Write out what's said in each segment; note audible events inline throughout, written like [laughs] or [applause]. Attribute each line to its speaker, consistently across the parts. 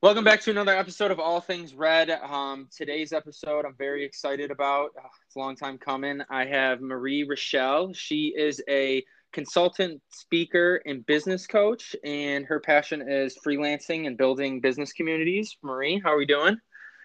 Speaker 1: Welcome back to another episode of All Things Red. Um, today's episode, I'm very excited about. Uh, it's a long time coming. I have Marie Rochelle. She is a consultant, speaker, and business coach, and her passion is freelancing and building business communities. Marie, how are we doing?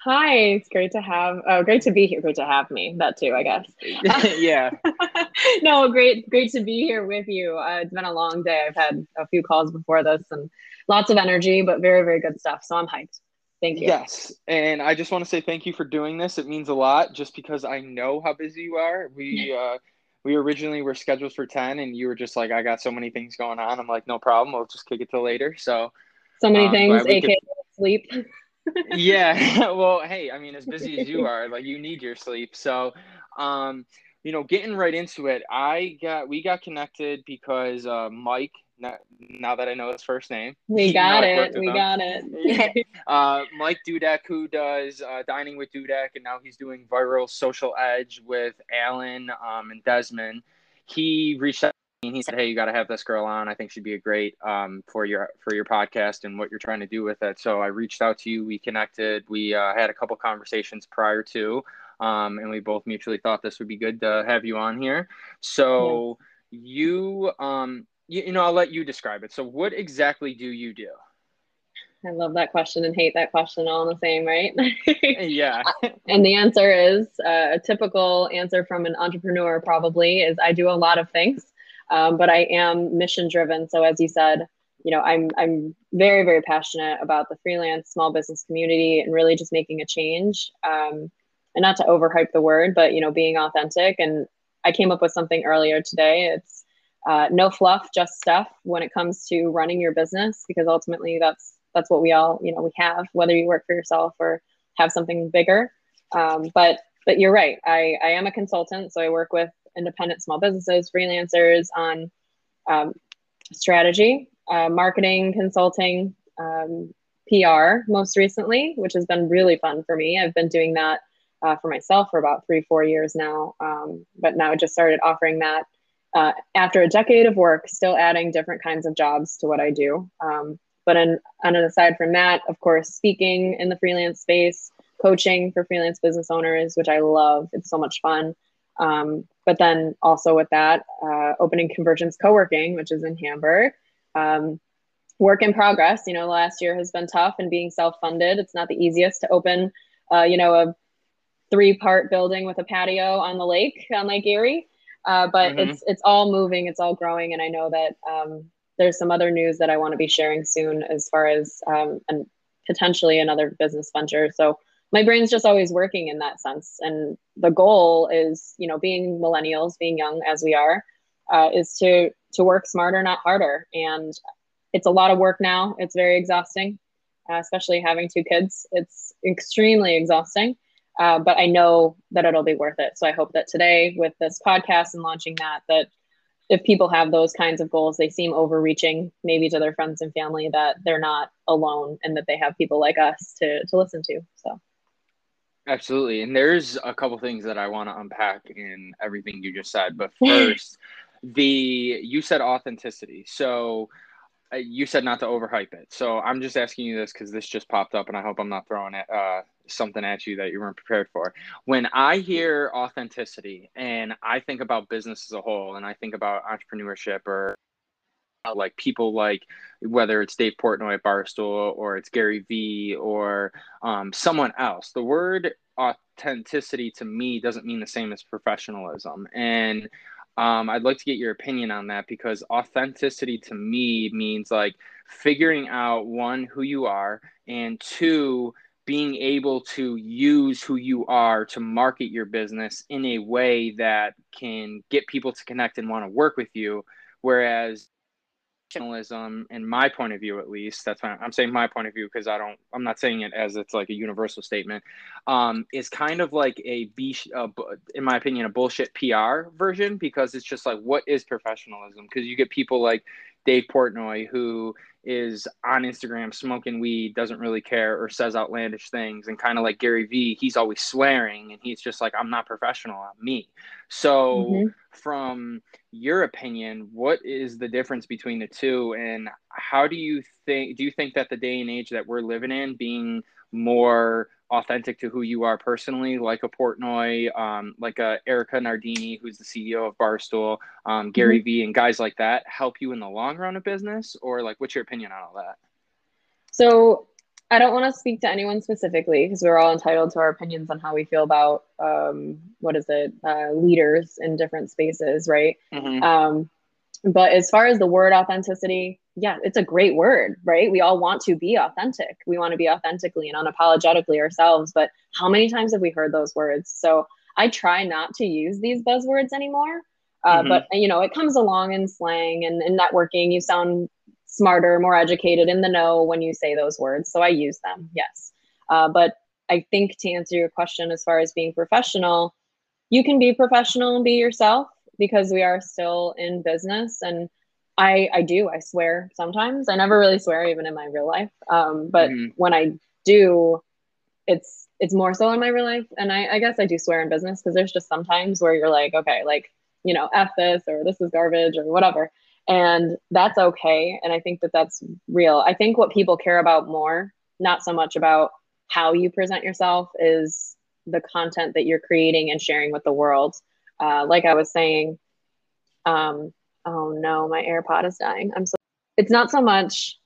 Speaker 2: Hi, it's great to have. Oh, great to be here. Great to have me. That too, I guess. [laughs]
Speaker 1: yeah. [laughs]
Speaker 2: no, great, great to be here with you. Uh, it's been a long day. I've had a few calls before this, and lots of energy, but very, very good stuff. So I'm hyped. Thank you.
Speaker 1: Yes. And I just want to say thank you for doing this. It means a lot just because I know how busy you are. We, uh, we originally were scheduled for 10 and you were just like, I got so many things going on. I'm like, no problem. We'll just kick it till later. So,
Speaker 2: so many um, things, aka could... sleep. [laughs]
Speaker 1: yeah. [laughs] [laughs] well, hey, I mean, as busy as you are, like you need your sleep. So, um, you know, getting right into it, I got, we got connected because, uh, Mike now, now that I know his first name.
Speaker 2: We [laughs] got it. We got it.
Speaker 1: uh, Mike Dudek, who does uh, Dining with Dudek, and now he's doing Viral Social Edge with Alan um, and Desmond. He reached out and he said, "Hey, you got to have this girl on. I think she'd be a great um, for your for your podcast and what you're trying to do with it." So I reached out to you. We connected. We uh, had a couple conversations prior to, um, and we both mutually thought this would be good to have you on here. So yeah. you um, you, you know, I'll let you describe it. So, what exactly do you do?
Speaker 2: I love that question and hate that question all in the same, right? [laughs]
Speaker 1: yeah. [laughs]
Speaker 2: and the answer is uh, a typical answer from an entrepreneur probably is I do a lot of things, um, but I am mission driven. So as you said, you know, I'm I'm very very passionate about the freelance small business community and really just making a change. Um, and not to overhype the word, but you know, being authentic. And I came up with something earlier today. It's uh, no fluff, just stuff when it comes to running your business, because ultimately that's that's what we all you know we have, whether you work for yourself or have something bigger. Um, but but you're right. I I am a consultant, so I work with independent small businesses, freelancers on um, strategy, uh, marketing, consulting, um, PR most recently, which has been really fun for me. I've been doing that uh, for myself for about three, four years now. Um, but now I just started offering that uh, after a decade of work, still adding different kinds of jobs to what I do. Um, but on, an aside from that, of course, speaking in the freelance space, coaching for freelance business owners, which I love. It's so much fun. Um, but then also with that, uh, opening Convergence Co-working, which is in Hamburg. Um, work in progress. You know, last year has been tough and being self-funded. It's not the easiest to open, uh, you know, a three-part building with a patio on the lake on Lake Erie. Uh, but mm-hmm. it's it's all moving, it's all growing, and I know that um, there's some other news that I want to be sharing soon as far as um, and potentially another business venture. So my brain's just always working in that sense, and the goal is, you know, being millennials, being young as we are, uh, is to to work smarter, not harder, and it's a lot of work now. It's very exhausting, uh, especially having two kids. It's extremely exhausting. Uh, but I know that it'll be worth it. So I hope that today, with this podcast and launching that, that if people have those kinds of goals, they seem overreaching, maybe to their friends and family, that they're not alone and that they have people like us to to listen to. So.
Speaker 1: Absolutely. And there's a couple things that I want to unpack in everything you just said. But [laughs] first, the you said authenticity. So you said not to overhype it. So I'm just asking you this because this just popped up, and I hope I'm not throwing it, uh, something at you that you weren't prepared for. When I hear authenticity and I think about business as a whole, and I think about entrepreneurship or like people like whether it's Dave Portnoy at Barstool or it's Gary Vee or um, someone else, the word authenticity to me doesn't mean the same as professionalism. And um, I'd like to get your opinion on that because authenticity to me means like figuring out one, who you are, and two, being able to use who you are to market your business in a way that can get people to connect and want to work with you. Whereas professionalism in my point of view at least that's why i'm saying my point of view because i don't i'm not saying it as it's like a universal statement um, is kind of like a b in my opinion a bullshit pr version because it's just like what is professionalism because you get people like dave portnoy who is on Instagram smoking weed, doesn't really care, or says outlandish things. And kind of like Gary Vee, he's always swearing and he's just like, I'm not professional, I'm me. So, mm-hmm. from your opinion, what is the difference between the two? And how do you think, do you think that the day and age that we're living in, being more authentic to who you are personally, like a Portnoy, um, like a Erika Nardini, who's the CEO of Barstool, um, Gary mm-hmm. Vee, and guys like that help you in the long run of business? Or like, what's your opinion on all that?
Speaker 2: So I don't want to speak to anyone specifically because we're all entitled to our opinions on how we feel about um, what is it, uh, leaders in different spaces, right? Mm-hmm. Um, but as far as the word authenticity, yeah, it's a great word, right? We all want to be authentic. We want to be authentically and unapologetically ourselves. But how many times have we heard those words? So I try not to use these buzzwords anymore. Uh, mm-hmm. But you know, it comes along in slang and in networking. You sound smarter, more educated, in the know when you say those words. So I use them, yes. Uh, but I think to answer your question, as far as being professional, you can be professional and be yourself because we are still in business and I I do. I swear sometimes. I never really swear even in my real life. Um, but mm-hmm. when I do, it's it's more so in my real life. And I, I guess I do swear in business because there's just sometimes where you're like, okay, like, you know, F this or this is garbage or whatever. And that's okay. And I think that that's real. I think what people care about more, not so much about how you present yourself, is the content that you're creating and sharing with the world. Uh, like I was saying, um, oh no, my AirPod is dying. I'm so it's not so much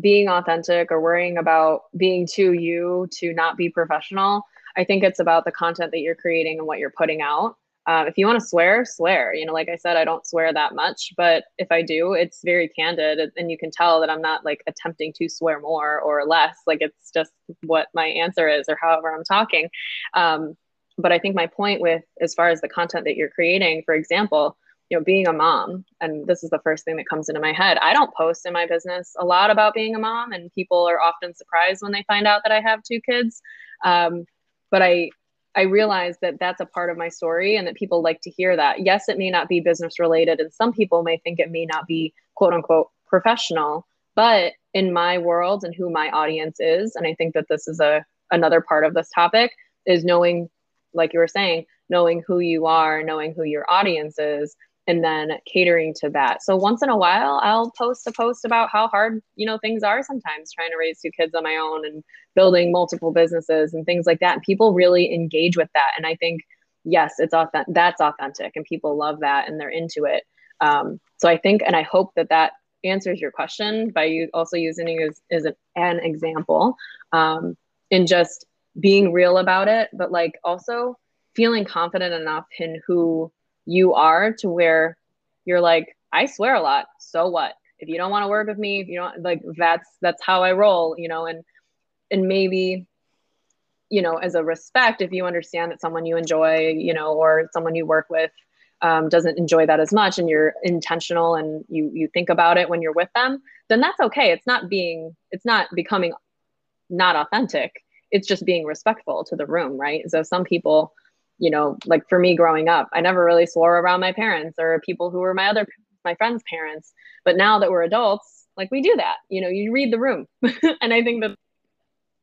Speaker 2: being authentic or worrying about being too you to not be professional. I think it's about the content that you're creating and what you're putting out. Um, if you want to swear, swear. You know, like I said, I don't swear that much, but if I do, it's very candid, and you can tell that I'm not like attempting to swear more or less. Like it's just what my answer is, or however I'm talking. Um, but I think my point with, as far as the content that you're creating, for example, you know being a mom and this is the first thing that comes into my head. I don't post in my business a lot about being a mom and people are often surprised when they find out that i have two kids. Um, but i i realize that that's a part of my story and that people like to hear that. Yes it may not be business related and some people may think it may not be quote unquote professional but in my world and who my audience is and i think that this is a another part of this topic is knowing like you were saying knowing who you are knowing who your audience is and then catering to that. So once in a while, I'll post a post about how hard, you know, things are sometimes trying to raise two kids on my own and building multiple businesses and things like that. And people really engage with that. And I think, yes, it's authentic. That's authentic and people love that and they're into it. Um, so I think, and I hope that that answers your question by you also using it as, as an, an example um, in just being real about it, but like also feeling confident enough in who you are to where you're like, I swear a lot. So what? If you don't want to work with me, if you don't like that's that's how I roll, you know, and and maybe you know, as a respect, if you understand that someone you enjoy, you know, or someone you work with um, doesn't enjoy that as much and you're intentional and you you think about it when you're with them, then that's okay. It's not being it's not becoming not authentic. It's just being respectful to the room, right? So some people you know, like for me growing up, I never really swore around my parents or people who were my other my friends' parents. But now that we're adults, like we do that. You know, you read the room, [laughs] and I think that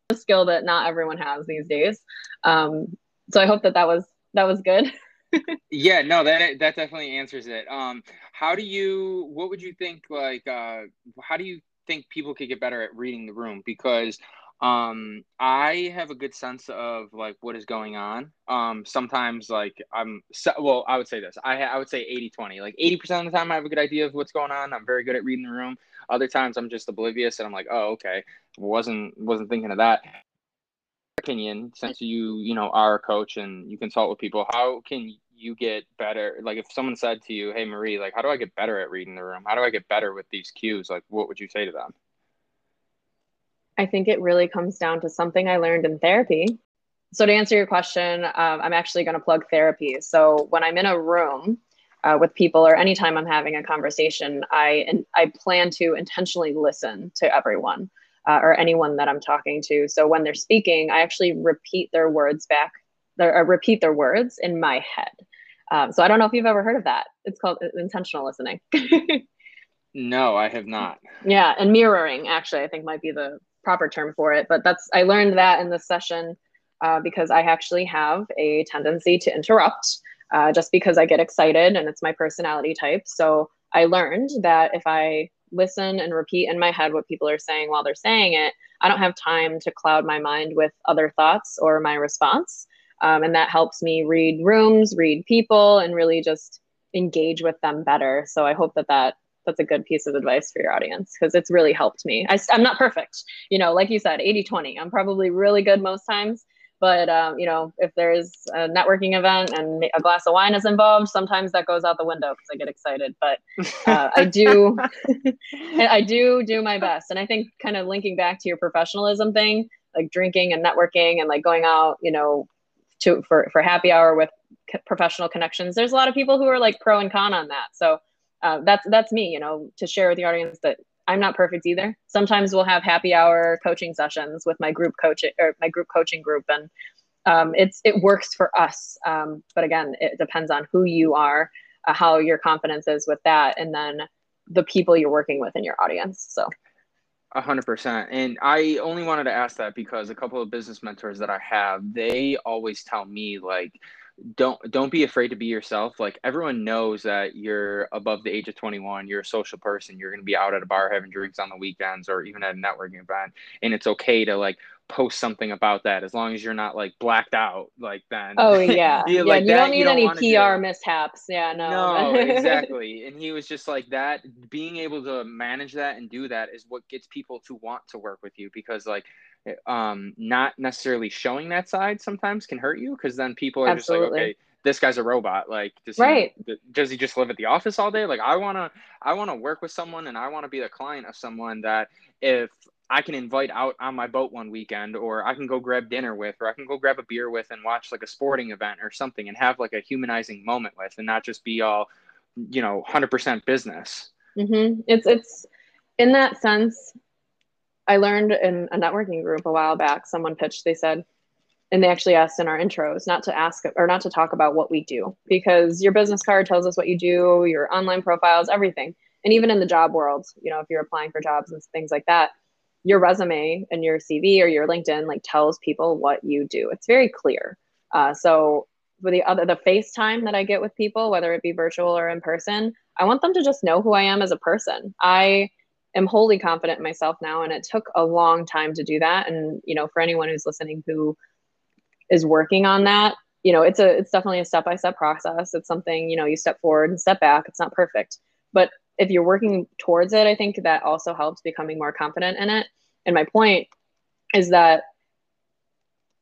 Speaker 2: a skill that not everyone has these days. Um, so I hope that that was that was good. [laughs]
Speaker 1: yeah, no, that that definitely answers it. Um, how do you? What would you think? Like, uh, how do you think people could get better at reading the room? Because um i have a good sense of like what is going on. Um sometimes like i'm so, well i would say this i i would say 80 20 like 80% of the time i have a good idea of what's going on i'm very good at reading the room. Other times i'm just oblivious and i'm like oh okay wasn't wasn't thinking of that. Opinion since you you know are a coach and you consult with people how can you get better? Like if someone said to you hey marie like how do i get better at reading the room? How do i get better with these cues? Like what would you say to them
Speaker 2: I think it really comes down to something I learned in therapy. So, to answer your question, um, I'm actually going to plug therapy. So, when I'm in a room uh, with people or anytime I'm having a conversation, I, and I plan to intentionally listen to everyone uh, or anyone that I'm talking to. So, when they're speaking, I actually repeat their words back, or repeat their words in my head. Um, so, I don't know if you've ever heard of that. It's called intentional listening. [laughs]
Speaker 1: No, I have not.
Speaker 2: Yeah, and mirroring actually, I think might be the proper term for it. But that's I learned that in this session uh, because I actually have a tendency to interrupt uh, just because I get excited and it's my personality type. So I learned that if I listen and repeat in my head what people are saying while they're saying it, I don't have time to cloud my mind with other thoughts or my response. Um, and that helps me read rooms, read people, and really just engage with them better. So I hope that that that's a good piece of advice for your audience because it's really helped me. I, I'm not perfect, you know, like you said, 80 20. I'm probably really good most times, but um, you know, if there's a networking event and a glass of wine is involved, sometimes that goes out the window because I get excited. But uh, [laughs] I do, [laughs] I do do my best, and I think kind of linking back to your professionalism thing, like drinking and networking and like going out, you know, to for for happy hour with professional connections. There's a lot of people who are like pro and con on that. So uh, that's that's me, you know, to share with the audience that I'm not perfect either. Sometimes we'll have happy hour coaching sessions with my group coaching or my group coaching group, and um, it's it works for us. Um, but again, it depends on who you are, uh, how your confidence is with that, and then the people you're working with in your audience. So.
Speaker 1: A hundred percent. And I only wanted to ask that because a couple of business mentors that I have, they always tell me like, don't don't be afraid to be yourself. Like everyone knows that you're above the age of 21 you're a social person you're going to be out at a bar having drinks on the weekends or even at a networking event and it's okay to like post something about that as long as you're not like blacked out like then.
Speaker 2: Oh [laughs] yeah. Yeah, like you don't need don't any pr do. mishaps. Yeah no
Speaker 1: no. [laughs] exactly and he was just like that. Being able to manage that and do that is what gets people to want to work with you because like um, not necessarily showing that side sometimes can hurt you because then people are Absolutely. just like, okay, this guy's a robot. Like, does
Speaker 2: right.
Speaker 1: he, does he just live at the office all day? Like, I wanna, I wanna work with someone, and I wanna be the client of someone that if I can invite out on my boat one weekend, or I can go grab dinner with, or I can go grab a beer with, and watch like a sporting event or something, and have like a humanizing moment with, and not just be all, you know, hundred percent business.
Speaker 2: Mm-hmm. It's it's in that sense I learned in a networking group a while back, someone pitched, they said, and they actually asked in our intros not to ask or not to talk about what we do because your business card tells us what you do, your online profiles, everything. And even in the job world, you know, if you're applying for jobs and things like that, your resume and your CV or your LinkedIn like tells people what you do. It's very clear. Uh, so for the other the FaceTime that I get with people, whether it be virtual or in person, I want them to just know who I am as a person. I am wholly confident in myself now and it took a long time to do that. And you know for anyone who's listening who is working on that you know it's a it's definitely a step by step process. It's something you know you step forward and step back. It's not perfect. But if you're working towards it i think that also helps becoming more confident in it. And my point is that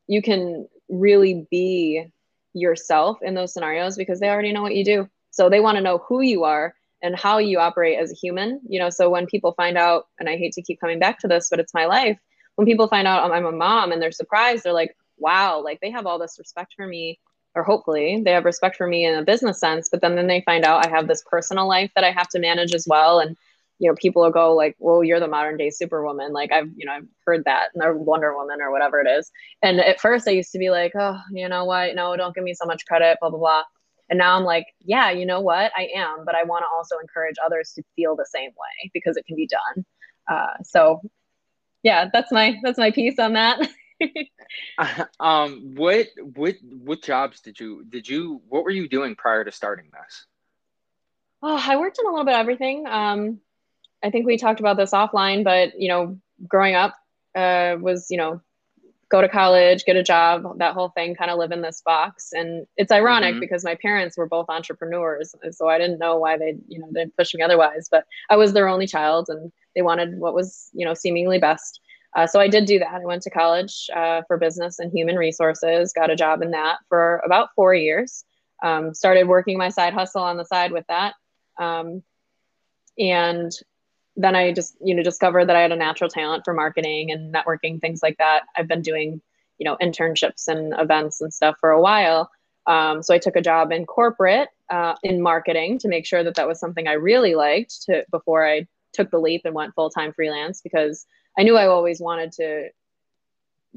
Speaker 2: you can really be yourself in those scenarios because they already know what you do. So they want to know who you are and how you operate as a human you know so when people find out and i hate to keep coming back to this but it's my life when people find out i'm a mom and they're surprised they're like wow like they have all this respect for me or hopefully they have respect for me in a business sense but then then they find out i have this personal life that i have to manage as well and you know people will go like well you're the modern day superwoman like i've you know i've heard that and they're wonder woman or whatever it is and at first i used to be like oh you know what? No don't give me so much credit blah blah blah and now I'm like, yeah, you know what? I am, but I want to also encourage others to feel the same way because it can be done. Uh, so yeah, that's my that's my piece on that. [laughs] [laughs]
Speaker 1: um, what what what jobs did you did you what were you doing prior to starting this?
Speaker 2: Oh, I worked in a little bit of everything. Um, I think we talked about this offline, but you know, growing up uh, was you know go to college, get a job, that whole thing, kind of live in this box. And it's ironic mm-hmm. because my parents were both entrepreneurs. So I didn't know why they, you know, they pushed me otherwise, but I was their only child and they wanted what was, you know, seemingly best. Uh, so I did do that. I went to college uh, for business and human resources, got a job in that for about four years. Um, started working my side hustle on the side with that. Um, and then I just, you know, discovered that I had a natural talent for marketing and networking, things like that. I've been doing, you know, internships and events and stuff for a while. Um, so I took a job in corporate uh, in marketing to make sure that that was something I really liked to before I took the leap and went full time freelance because I knew I always wanted to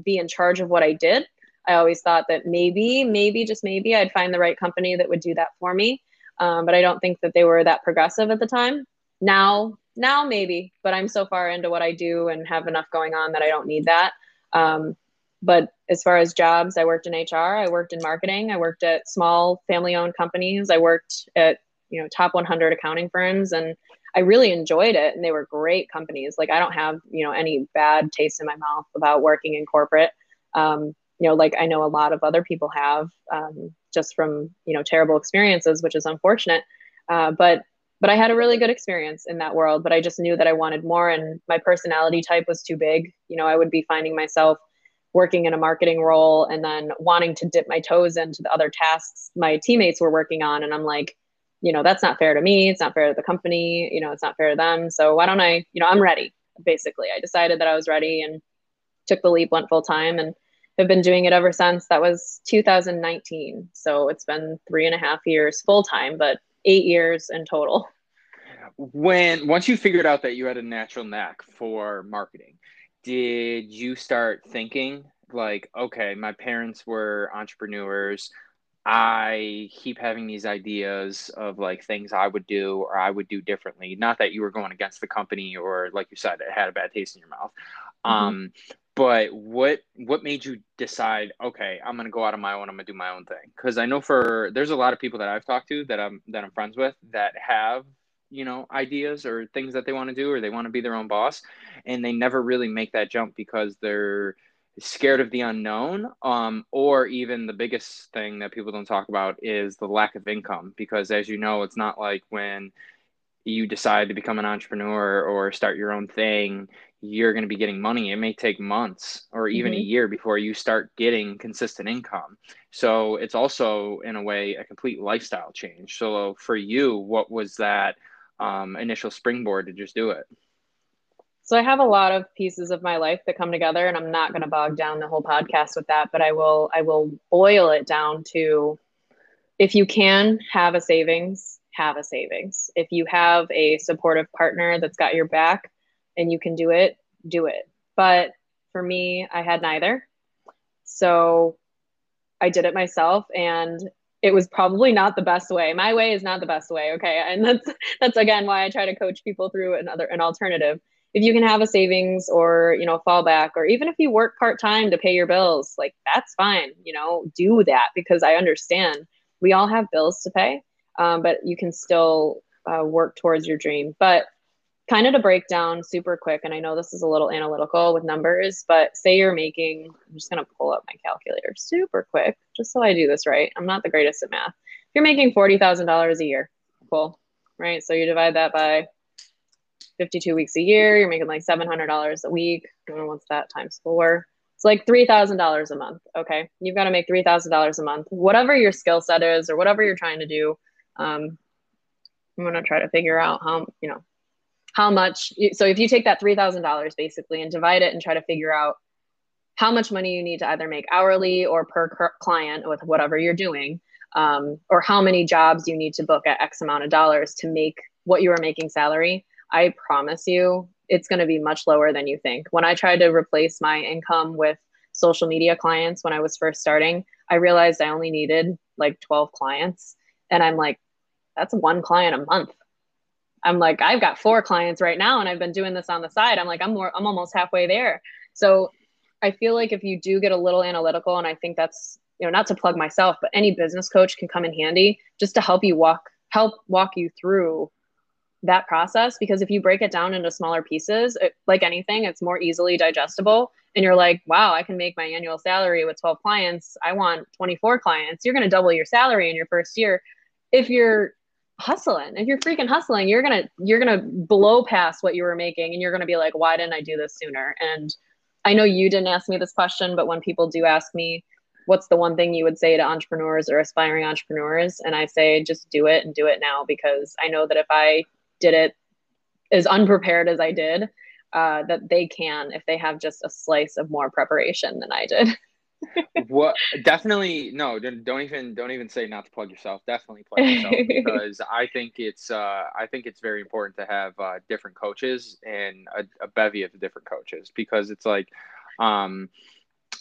Speaker 2: be in charge of what I did. I always thought that maybe, maybe, just maybe I'd find the right company that would do that for me. Um, but I don't think that they were that progressive at the time. Now now maybe, but I'm so far into what I do and have enough going on that I don't need that. Um, but as far as jobs, I worked in HR, I worked in marketing, I worked at small family owned companies, I worked at, you know, top 100 accounting firms and I really enjoyed it and they were great companies. Like I don't have, you know, any bad taste in my mouth about working in corporate. Um, you know, like I know a lot of other people have um, just from, you know, terrible experiences, which is unfortunate. Uh, but but I had a really good experience in that world, but I just knew that I wanted more and my personality type was too big. You know, I would be finding myself working in a marketing role and then wanting to dip my toes into the other tasks my teammates were working on and I'm like, you know, that's not fair to me, it's not fair to the company, you know, it's not fair to them. So why don't I, you know, I'm ready basically. I decided that I was ready and took the leap, went full time and have been doing it ever since. That was 2019. So it's been three and a half years full time, but eight years in total.
Speaker 1: When once you figured out that you had a natural knack for marketing, did you start thinking like, okay, my parents were entrepreneurs. I keep having these ideas of like things I would do or I would do differently. Not that you were going against the company or like you said, it had a bad taste in your mouth. Mm-hmm. Um, but what what made you decide okay i'm gonna go out on my own i'm gonna do my own thing? Because i know for there's a lot of people that i've talked to that i'm that i'm friends with that have you know ideas or things that they want to do or they want to be their own boss and they never really make that jump because they're scared of the unknown um, or even the biggest thing that people don't talk about is the lack of income because as you know it's not like when you decide to become an entrepreneur or start your own thing you're going to be getting money. It may take months or even mm-hmm. a year before you start getting consistent income. So it's also, in a way, a complete lifestyle change. So for you, what was that um, initial springboard to just do it?
Speaker 2: So I have a lot of pieces of my life that come together, and I'm not going to bog down the whole podcast with that, but I will. I will boil it down to if you can have a savings, have a savings. If you have a supportive partner that's got your back and you can do it, do it. But for me, I had neither. So I did it myself and it was probably not the best way. My way is not the best way, okay? [laughs] And that's that's again why I try to coach people through another an alternative. If you can have a savings or, you know, fallback or even if you work part-time to pay your bills, like that's fine, you know, do that because I understand we all have bills to pay. Um, but you can still uh, work towards your dream. But kind of to break down super quick, and I know this is a little analytical with numbers, but say you're making, I'm just going to pull up my calculator super quick, just so I do this right. I'm not the greatest at math. You're making $40,000 a year, cool, right? So you divide that by 52 weeks a year, you're making like $700 a week. Know what's that times four. It's like $3,000 a month. Okay. You've got to make $3,000 a month, whatever your skill set is or whatever you're trying to do. Um, I'm going to try to figure out how, you know, how much so if you take that $3000 basically and divide it and try to figure out how much money you need to either make hourly or per client with whatever you're doing um, or how many jobs you need to book at x amount of dollars to make what you are making salary i promise you it's going to be much lower than you think. When i tried to replace my income with social media clients when i was first starting i realized i only needed like 12 clients. And i'm like that's one client a month I'm like, I've got four clients right now and I've been doing this on the side. I'm like, I'm more, I'm almost halfway there. So I feel like if you do get a little analytical, and I think that's, you know, not to plug myself, but any business coach can come in handy just to help you walk, help walk you through that process. Because if you break it down into smaller pieces, it, like anything, it's more easily digestible. And you're like, wow, I can make my annual salary with 12 clients. I want 24 clients. You're going to double your salary in your first year. If you're hustling. If you're freaking hustling, you're gonna you're gonna blow past what you were making, and you're gonna be like, why didn't I do this sooner? And I know you didn't ask me this question, but when people do ask me, what's the one thing you would say to entrepreneurs or aspiring entrepreneurs? And I say, just do it and do it now because I know that if I did it as unprepared as I did, uh, that they can if they have just a slice of more preparation than I did. [laughs]
Speaker 1: what definitely no don't even don't even say not to plug yourself. Definitely plug yourself [laughs] because i think it's uh i think it's very important to have uh, different coaches and a, a bevy of different coaches because it's like um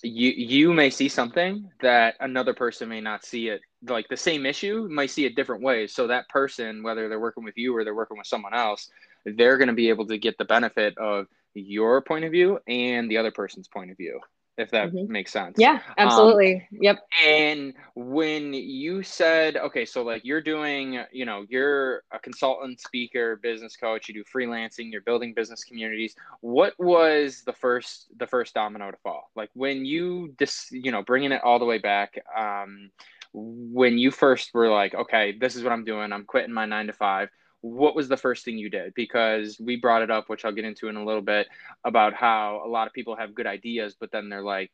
Speaker 1: you you may see something that another person may not see it like the same issue might see it different ways. So that person whether they're working with you or they're working with someone else they're going to be able to get the benefit of your point of view and the other person's point of view if that mm-hmm. makes sense.
Speaker 2: Yeah, absolutely. Um, yep.
Speaker 1: And when you said, okay, so like you're doing, you know, you're a consultant, speaker, business coach, you do freelancing, you're building business communities. What was the first the first domino to fall? Like when you just, you know, bringing it all the way back, um, when you first were like, okay, this is what I'm doing. I'm quitting my nine to five what was the first thing you did? Because we brought it up, which I'll get into in a little bit, about how a lot of people have good ideas, but then they're like,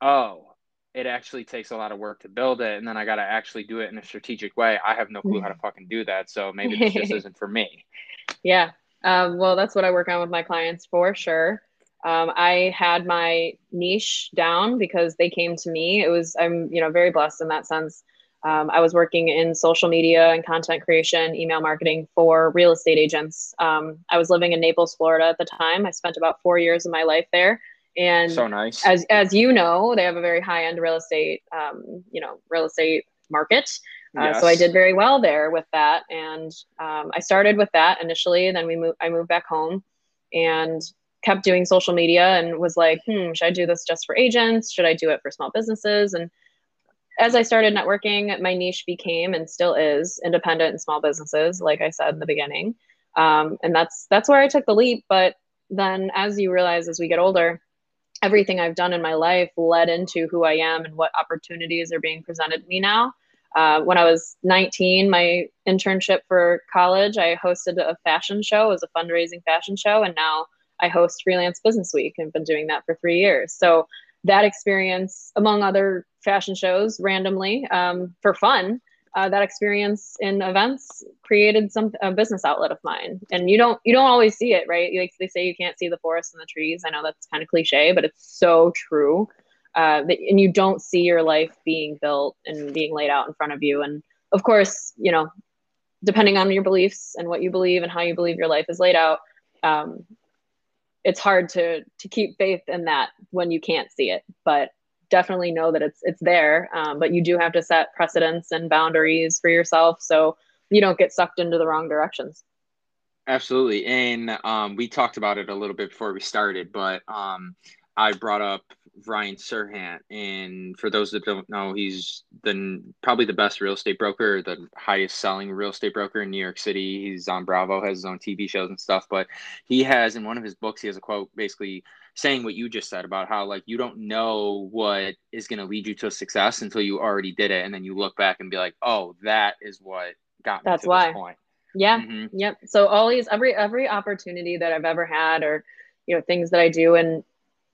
Speaker 1: oh, it actually takes a lot of work to build it. And then I got to actually do it in a strategic way. I have no clue how to fucking do that. So maybe this just [laughs] isn't for me.
Speaker 2: Yeah. Um, well, that's what I work on with my clients for sure. Um, I had my niche down because they came to me. It was, I'm, you know, very blessed in that sense. Um, I was working in social media and content creation, email marketing for real estate agents. Um, I was living in Naples, Florida at the time. I spent about four years of my life there. And
Speaker 1: so nice.
Speaker 2: As, as you know, they have a very high end real estate, um, you know, real estate market. Uh, yes. So I did very well there with that. And um, I started with that initially. Then we moved, I moved back home and kept doing social media and was like, hmm, should I do this just for agents? Should I do it for small businesses? And as I started networking, my niche became and still is independent and small businesses, like I said in the beginning. Um, and that's that's where I took the leap. But then, as you realize, as we get older, everything I've done in my life led into who I am and what opportunities are being presented to me now. Uh, when I was 19, my internship for college, I hosted a fashion show. It was a fundraising fashion show, and now I host Freelance Business Week and been doing that for three years. So that experience, among other fashion shows, randomly um, for fun, uh, that experience in events created some a business outlet of mine. And you don't you don't always see it, right? Like they say, you can't see the forest and the trees. I know that's kind of cliche, but it's so true. Uh, and you don't see your life being built and being laid out in front of you. And of course, you know, depending on your beliefs and what you believe and how you believe your life is laid out, um, it's hard to to keep faith in that when you can't see it but definitely know that it's it's there. Um, but you do have to set precedents and boundaries for yourself so you don't get sucked into the wrong directions.
Speaker 1: Absolutely. And um, we talked about it a little bit before we started but um, i brought up Ryan Serhant, and for those that don't know, he's the probably the best real estate broker, the highest selling real estate broker in New York City. He's on Bravo, has his own TV shows and stuff. But he has in one of his books, he has a quote basically saying what you just said about how like you don't know what is going to lead you to success until you already did it, and then you look back and be like, oh, that is what got me That's to why. this point.
Speaker 2: Yeah. Mm-hmm. Yep. So all these every every opportunity that I've ever had, or you know things that I do, and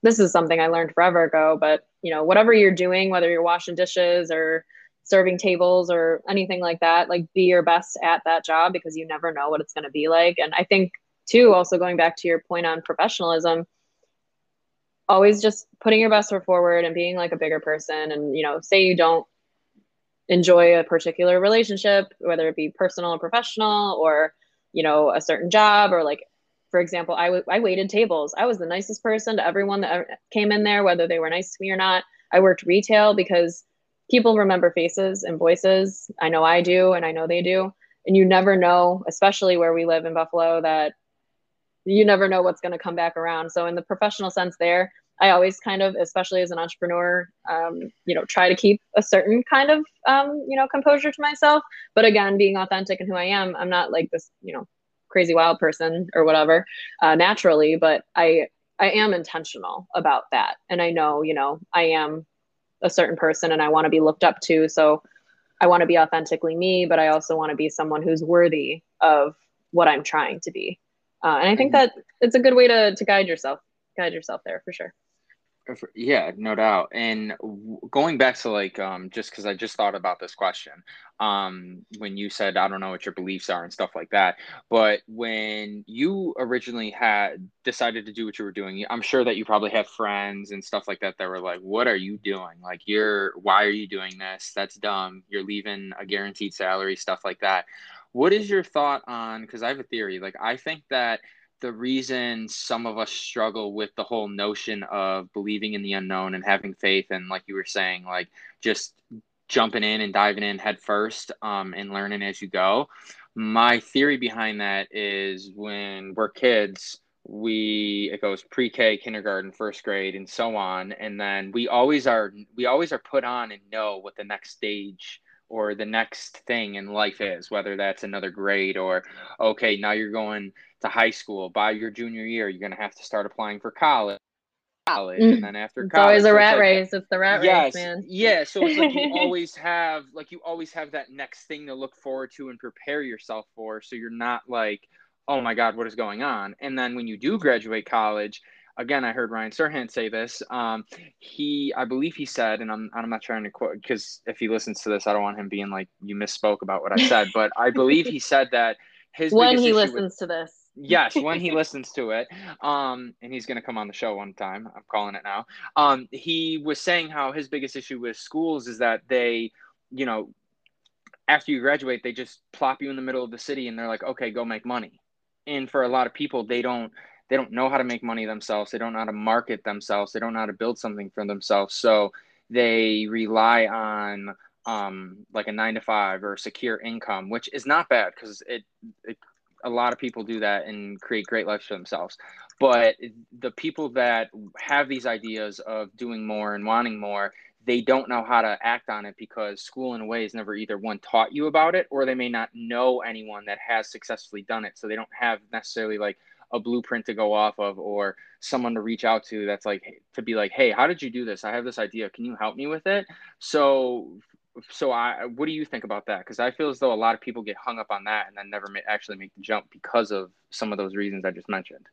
Speaker 2: this is something I learned forever ago, but you know, whatever you're doing, whether you're washing dishes or serving tables or anything like that, like be your best at that job because you never know what it's going to be like. And I think too, also going back to your point on professionalism, always just putting your best foot forward and being like a bigger person. And, you know, say you don't enjoy a particular relationship, whether it be personal or professional or, you know, a certain job or like for example, I, w- I waited tables. I was the nicest person to everyone that came in there, whether they were nice to me or not. I worked retail because people remember faces and voices. I know I do, and I know they do. And you never know, especially where we live in Buffalo, that you never know what's going to come back around. So, in the professional sense, there, I always kind of, especially as an entrepreneur, um, you know, try to keep a certain kind of, um, you know, composure to myself. But again, being authentic and who I am, I'm not like this, you know, crazy wild person or whatever uh, naturally but i i am intentional about that. And i know you know i am a certain person and i want to be looked up to so i want to be authentically me but i also want to be someone who's worthy of what i'm trying to be. Uh, and i think mm-hmm. that it's a good way to to guide yourself guide yourself there for sure
Speaker 1: yeah, no doubt. And going back to like, um, just because I just thought about this question, um, when you said I don't know what your beliefs are and stuff like that, but when you originally had decided to do what you were doing, I'm sure that you probably have friends and stuff like that that were like, "What are you doing? Like, you're why are you doing this? That's dumb. You're leaving a guaranteed salary, stuff like that." What is your thought on? Because I have a theory. Like, I think that the reason some of us struggle with the whole notion of believing in the unknown and having faith and like you were saying like just jumping in and diving in head first um, and learning as you go. My theory behind that is when we're kids, we it goes pre-K, kindergarten, first grade, and so on, and then we always are we always are put on and know what the next stage or the next thing in life is, whether that's another grade or okay, now you're going to high school. By your junior year, you're gonna have to start applying for college college and then after college, it's
Speaker 2: always a
Speaker 1: so
Speaker 2: rat
Speaker 1: like,
Speaker 2: race. It's the rat
Speaker 1: yes,
Speaker 2: race man.
Speaker 1: yeah so it's like you [laughs] always have like you always have that next thing to look forward to and prepare yourself for so you're not like oh my god what is going on? And then when you do graduate college again i heard ryan serhant say this um, he i believe he said and i'm, I'm not trying to quote because if he listens to this i don't want him being like you misspoke about what i said but i believe he said that his
Speaker 2: when he
Speaker 1: listens
Speaker 2: with, to this
Speaker 1: yes when he listens to it um and he's to come on the show one time i'm calling it now um he was saying how his biggest issue with schools is that they you know after you graduate they just plop you in the middle of the city and they're like okay go make money. And for a lot of people they don't they don't know how to make money themselves. They don't know how to market themselves. They don't know how to build something for themselves. So they rely on um, like a nine to five or secure income, which is not bad because it, it a lot of people do that and create great lives for themselves. But the people that have these ideas of doing more and wanting more, they don't know how to act on it because school in a way has never either one taught you about it or they may not know anyone that has successfully done it. So they don't have necessarily like a blueprint to go off of or someone to reach out to that's like to be like, hey, how did you do this? I have this idea. Can you help me with it? So so I, what do you think about that? Because I feel as though a lot of people get hung up on that and then never ma- actually make the jump because of some of those reasons I just mentioned.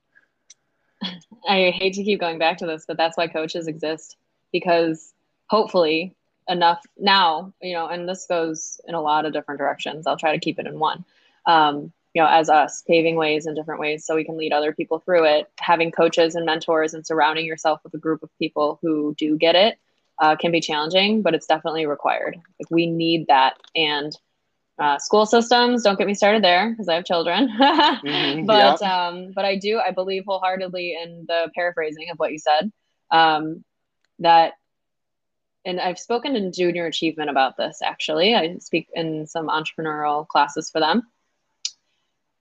Speaker 1: [laughs]
Speaker 2: I hate to keep going back to this, but that's why coaches exist because hopefully enough now, you know, and this goes in a lot of different directions. I'll try to keep it in one. Um, you know, as us paving ways in different ways so we can lead other people through it, having coaches and mentors and surrounding yourself with a group of people who do get it uh, can be challenging, but it's definitely required. Like we need that. And uh, school systems, don't get me started there because I have children. [laughs] mm-hmm, but yeah. um, but I do I believe wholeheartedly in the paraphrasing of what you said. Um, that and I've spoken in junior achievement about this actually. I speak in some entrepreneurial classes for them.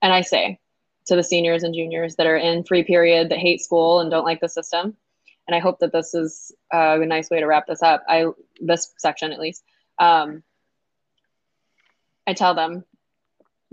Speaker 2: And I say to the seniors and juniors that are in free period that hate school and don't like the system, and I hope that this is a nice way to wrap this up. I this section at least. Um, I tell them,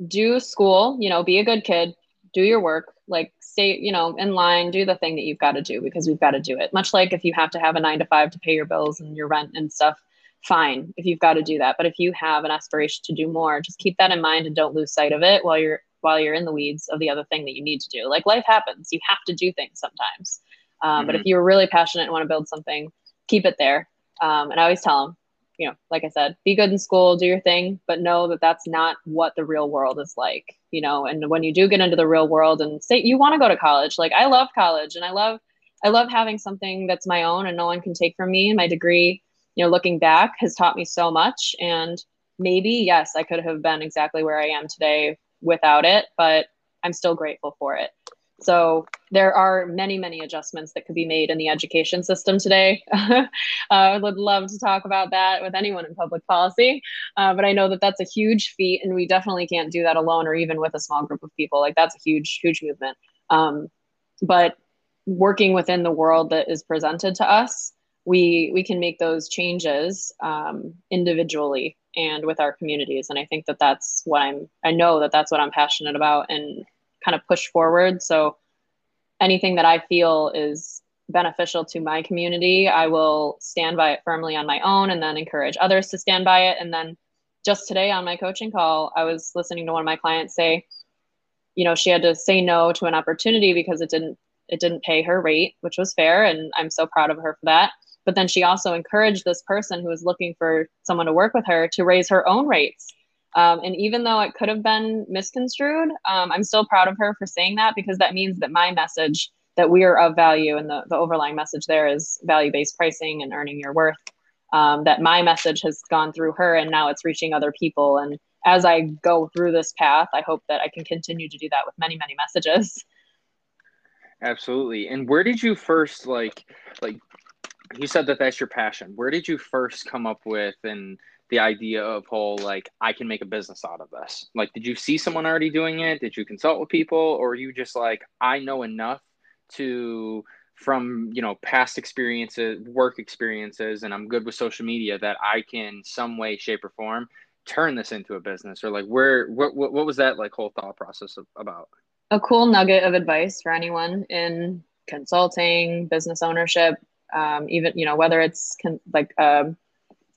Speaker 2: do school. You know, be a good kid. Do your work. Like stay, you know, in line. Do the thing that you've got to do because we've got to do it. Much like if you have to have a nine to five to pay your bills and your rent and stuff. Fine, if you've got to do that. But if you have an aspiration to do more, just keep that in mind and don't lose sight of it while you're while you're in the weeds of the other thing that you need to do. Like life happens. You have to do things sometimes. Um, mm-hmm. But if mm-hmm. you're really passionate and want to build something, keep it there. Um, and I always tell them, you know, like I said, be good in school, do your thing, but know that that's not what the real world is like, you know. And when you do get into the real world and say you want to go to college, like I love college and I love, I love having something that's my own and no one can take from me. And my degree, you know, looking back has taught me so much. And maybe, yes, I could have been exactly where I am today without it, but I'm still grateful for it. So there are many, many adjustments that could be made in the education system today. uh, [laughs] I would love to talk about that with anyone in public policy, uh, but I know that that's a huge feat, and we definitely can't do that alone or even with a small group of people. Like that's a huge, huge movement. Um, but working within the world that is presented to us, we we can make those changes um, individually and with our communities. And I think that that's what I'm. I know that that's what I'm passionate about, and kind of push forward. So anything that I feel is beneficial to my community, I will stand by it firmly on my own and then encourage others to stand by it. And then just today on my coaching call, I was listening to one of my clients say, you know, she had to say no to an opportunity because it didn't it didn't pay her rate, which was fair and I'm so proud of her for that. But then she also encouraged this person who was looking for someone to work with her to raise her own rates um, and even though it could have been misconstrued, um, I'm still proud of her for saying that because that means that my message that we are of value and the, the overlying message there is value based pricing and earning your worth. Um, that my message has gone through her and now it's reaching other people. And as I go through this path, I hope that I can continue to do that with many, many messages. [laughs]
Speaker 1: Absolutely. And where did you first like like you said that that's your passion. Where did you first come up with and the idea of whole like I can make a business out of this? Like, did you see someone already doing it? Did you consult with people, or you just like I know enough to from you know past experiences, work experiences, and I'm good with social media that I can some way, shape, or form turn this into a business, or like where what what, what was that like whole thought process of, about?
Speaker 2: A cool nugget of advice for anyone in consulting, business ownership, um, even you know whether it's con- like um,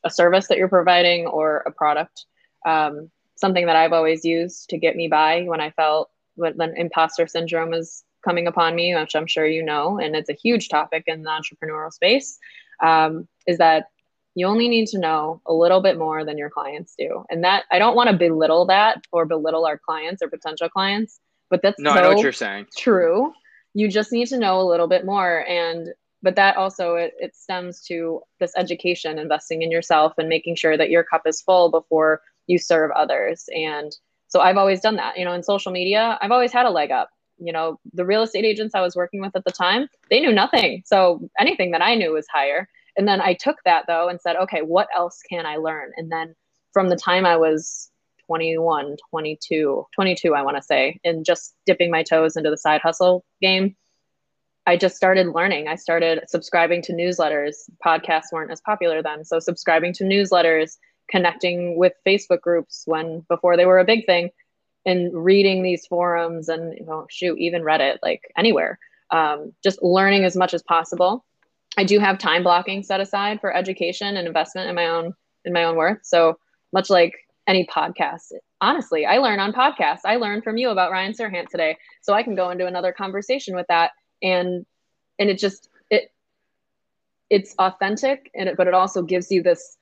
Speaker 2: a service that you're providing or a product. Um, something that I've always used to get me by when I felt when, when imposter syndrome is coming upon me, which I'm sure you know, and it's a huge topic in the entrepreneurial space, um, is that you only need to know a little bit more than your clients do. And that I don't want to belittle that or belittle our clients or potential clients, but that's
Speaker 1: no,
Speaker 2: so
Speaker 1: I know what you're saying.
Speaker 2: True. You just need to know a little bit more. And but that also it, it stems to this education, investing in yourself and making sure that your cup is full before you serve others. And so I've always done that. You know, in social media, I've always had a leg up you know the real estate agents i was working with at the time they knew nothing so anything that i knew was higher and then i took that though and said okay what else can i learn and then from the time i was 21 22 22 i want to say and just dipping my toes into the side hustle game i just started learning. I started subscribing to newsletters. Podcasts weren't as popular then. So subscribing to newsletters connecting with facebook groups when before they were a big thing and reading these forums and you know shoot even reddit like anywhere. Um, just learning as much as possible. I do have time blocking set aside for education and investment in my own in my own worth. So much like any podcast honestly i learn on podcasts. I learned from you about ryan serhant today. So i can go into another conversation with that and and it just it it's authentic and it, but it also gives you this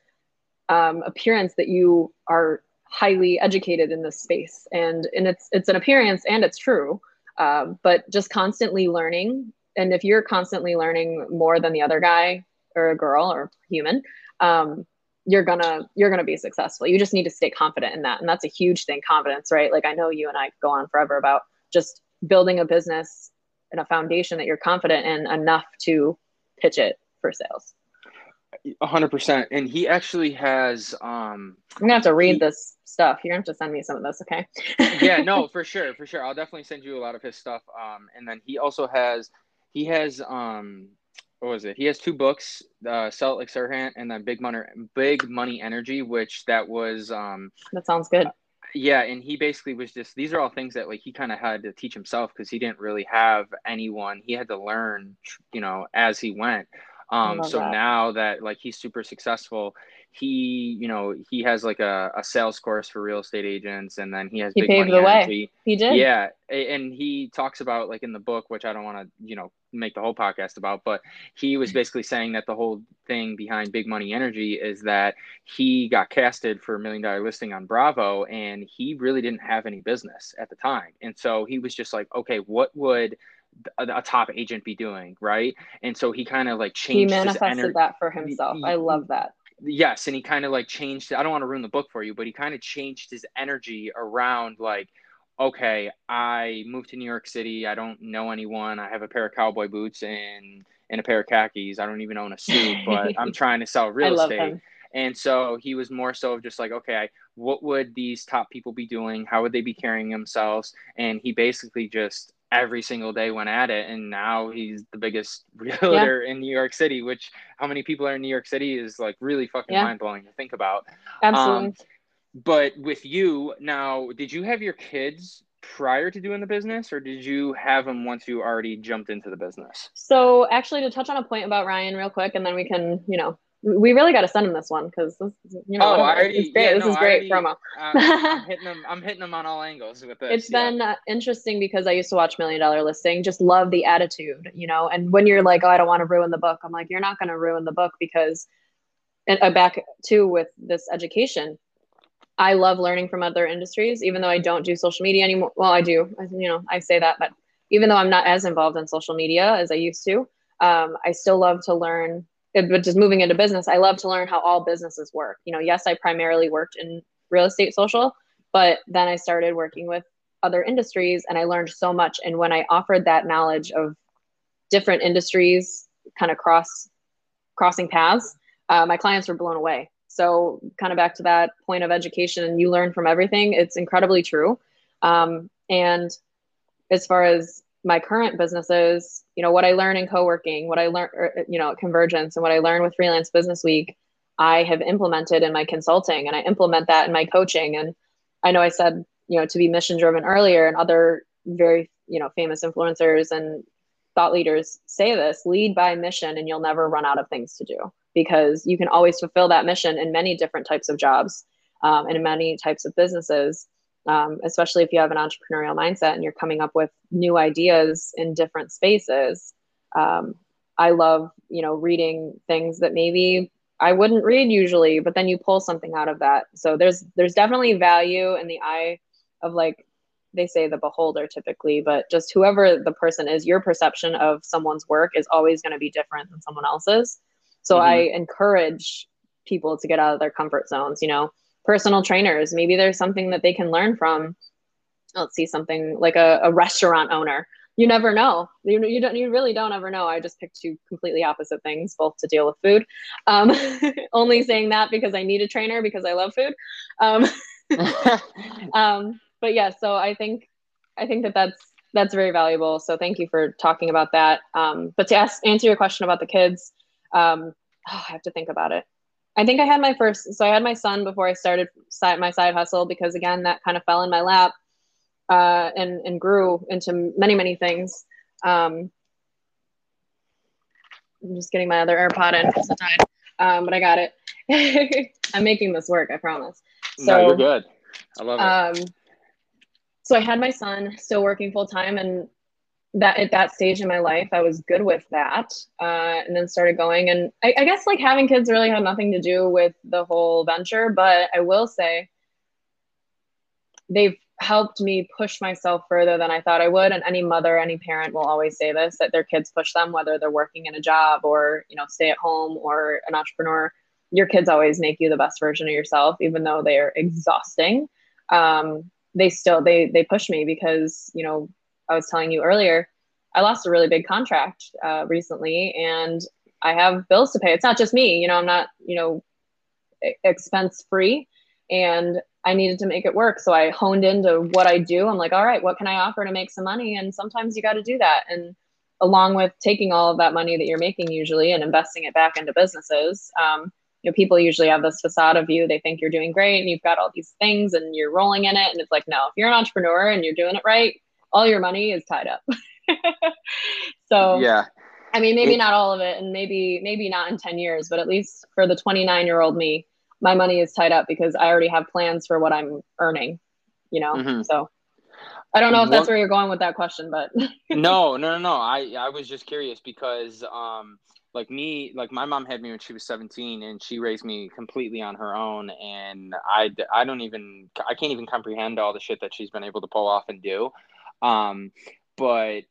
Speaker 2: um, appearance that you are highly educated in this space. And and it's it's an appearance and it's true um, but just constantly learning. And if you're constantly learning more than the other guy or a girl or human um, you're gonna you're gonna be successful. You just need to stay confident in that. And that's a huge thing confidence right? Like i know you and i go on forever about just building a business and a foundation that you're confident in enough to pitch it for sales
Speaker 1: hundred percent. And he actually has. um
Speaker 2: I'm gonna have to read he, this stuff. You're gonna have to send me some of this, okay? [laughs]
Speaker 1: yeah, no, [laughs] for sure, for sure. I'll definitely send you a lot of his stuff. Um, and then he also has, he has, um, what was it? He has two books, uh, Sell It Like Serhant, and then Big Money, Big Money Energy, which that was. um
Speaker 2: That sounds good.
Speaker 1: Yeah, and he basically was just these are all things that like he kind of had to teach himself because he didn't really have anyone. He had to learn, you know, as he went. Um, so that. now that like he's super successful, he you know he has like a, a sales course for real estate agents, and then he has
Speaker 2: he
Speaker 1: big
Speaker 2: paved
Speaker 1: money
Speaker 2: the energy. way. He did.
Speaker 1: Yeah, and he talks about like in the book, which I don't want to you know make the whole podcast about, but he was mm-hmm. basically saying that the whole thing behind big money energy is that he got casted for a million dollar listing on Bravo, and he really didn't have any business at the time, and so he was just like, okay, what would a, a top agent be doing, right? And so he kind of like changed.
Speaker 2: He manifested ener- that for himself. He, I love that.
Speaker 1: Yes, and he kind of like changed. I don't want to ruin the book for you, but he kind of changed his energy around like okay, I moved to New York City. I don't know anyone. I have a pair of cowboy boots and and a pair of khakis. I don't even own a suit, [laughs] but I'm trying to sell real estate. And so he was more so just like, okay, what would these top people be doing? How would they be carrying themselves? And he basically just every single day went at it and now he's the biggest [laughs] realtor yeah. in New York City which how many people are in New York City is like really fucking yeah. mind-blowing to think about
Speaker 2: absolutely um,
Speaker 1: but with you now did you have your kids prior to doing the business or did you have them once you already jumped into the business
Speaker 2: so actually to touch on a point about Ryan real quick and then we can you know we really got to send him this one because this, you know oh, already, it's great. Yeah, this no, is great already, promo.
Speaker 1: uh, [laughs] I'm hitting them. I'm hitting them on all angles with this.
Speaker 2: It's yeah. been uh, interesting because I used to watch Million Dollar Listing. Just love the attitude, you know. And when you're like, oh, I don't want to ruin the book, I'm like, you're not going to ruin the book because, and uh, back to with this education, I love learning from other industries. Even though I don't do social media anymore, well, I do. You know, I say that, but even though I'm not as involved in social media as I used to, um, I still love to learn but just moving into business, I love to learn how all businesses work. You know, yes, I primarily worked in real estate social, but then I started working with other industries and I learned so much. And when I offered that knowledge of different industries kind of cross crossing paths, uh, my clients were blown away. So, kind of back to that point of education, and you learn from everything. It's incredibly true. Um, and as far as my current businesses, you know, what I learn in co-working, what I learn, you know, convergence and what I learn with freelance business week, I have implemented in my consulting and I implement that in my coaching. And I know I said, you know, to be mission driven earlier and other very, you know, famous influencers and thought leaders say this, lead by mission and you'll never run out of things to do because you can always fulfill that mission in many different types of jobs um, and in many types of businesses um, especially if you have an entrepreneurial mindset and you're coming up with new ideas in different spaces. Um, I love, you know, reading things that maybe I wouldn't read usually, but then you pull something out of that. So there's there's definitely value in the eye of like they say the beholder typically, but just whoever the person is, your perception of someone's work is always going to be different than someone else's. So mm-hmm. I encourage people to get out of their comfort zones, you know, personal trainers. Maybe there's something that they can learn from. Let's see something like a, a restaurant owner. You never know. You, you don't. You really don't ever know. I just picked two completely opposite things, both to deal with food. Um, [laughs] only saying that because I need a trainer because I love food. Um, [laughs] um, but yeah, so I think I think that that's that's very valuable. So thank you for talking about that. Um, but to ask, answer your question about the kids, um, oh, I have to think about it. I think I had my first, so I had my son before I started side, my side hustle because again, that kind of fell in my lap uh, and, and grew into many, many things. Um, I'm just getting my other AirPod in because it died, um, but I got it. [laughs] I'm making this work, I promise.
Speaker 1: So, no, you're good. I love it. Um,
Speaker 2: so I had my son still working full time, and that at that stage in my life, I was good with that. Uh, and then started going. And I, I, guess like having kids really had nothing to do with the whole venture, but I will say they've helped me push myself further than I thought I would. And any mother, any parent will always say this that their kids push them, whether they're working in a job or, you know, stay at home or an entrepreneur. Your kids always make you the best version of yourself, even though they are exhausting. Um, they still they they push me because you know I was telling you earlier, I lost a really big contract uh, recently, and I have bills to pay. It's not just me, you know. I'm not, you know, expense free, and I needed to make it work. So I honed into what I do. I'm like, all right, what can I offer to make some money? And sometimes you got to do that. And along with taking all of that money that you're making usually and investing it back into businesses, um, you know, people usually have this facade of you. They think you're doing great and you've got all these things and you're rolling in it. And it's like, no, if you're an entrepreneur and you're doing it right, all your money is tied up. [laughs] so
Speaker 1: yeah.
Speaker 2: I mean, maybe it, not all of it, and maybe maybe not in ten years, but at least for the 29 year old me, my money is tied up because I already have plans for what I'm earning. You know, mm-hmm. so I don't know if that's where you're going with that question, but [laughs]
Speaker 1: no, no, no, no. I I was just curious because um like me like my mom had me when she was 17 and she raised me completely on her own and I I don't even I can't even comprehend all the shit that she's been able to pull off and do. Um but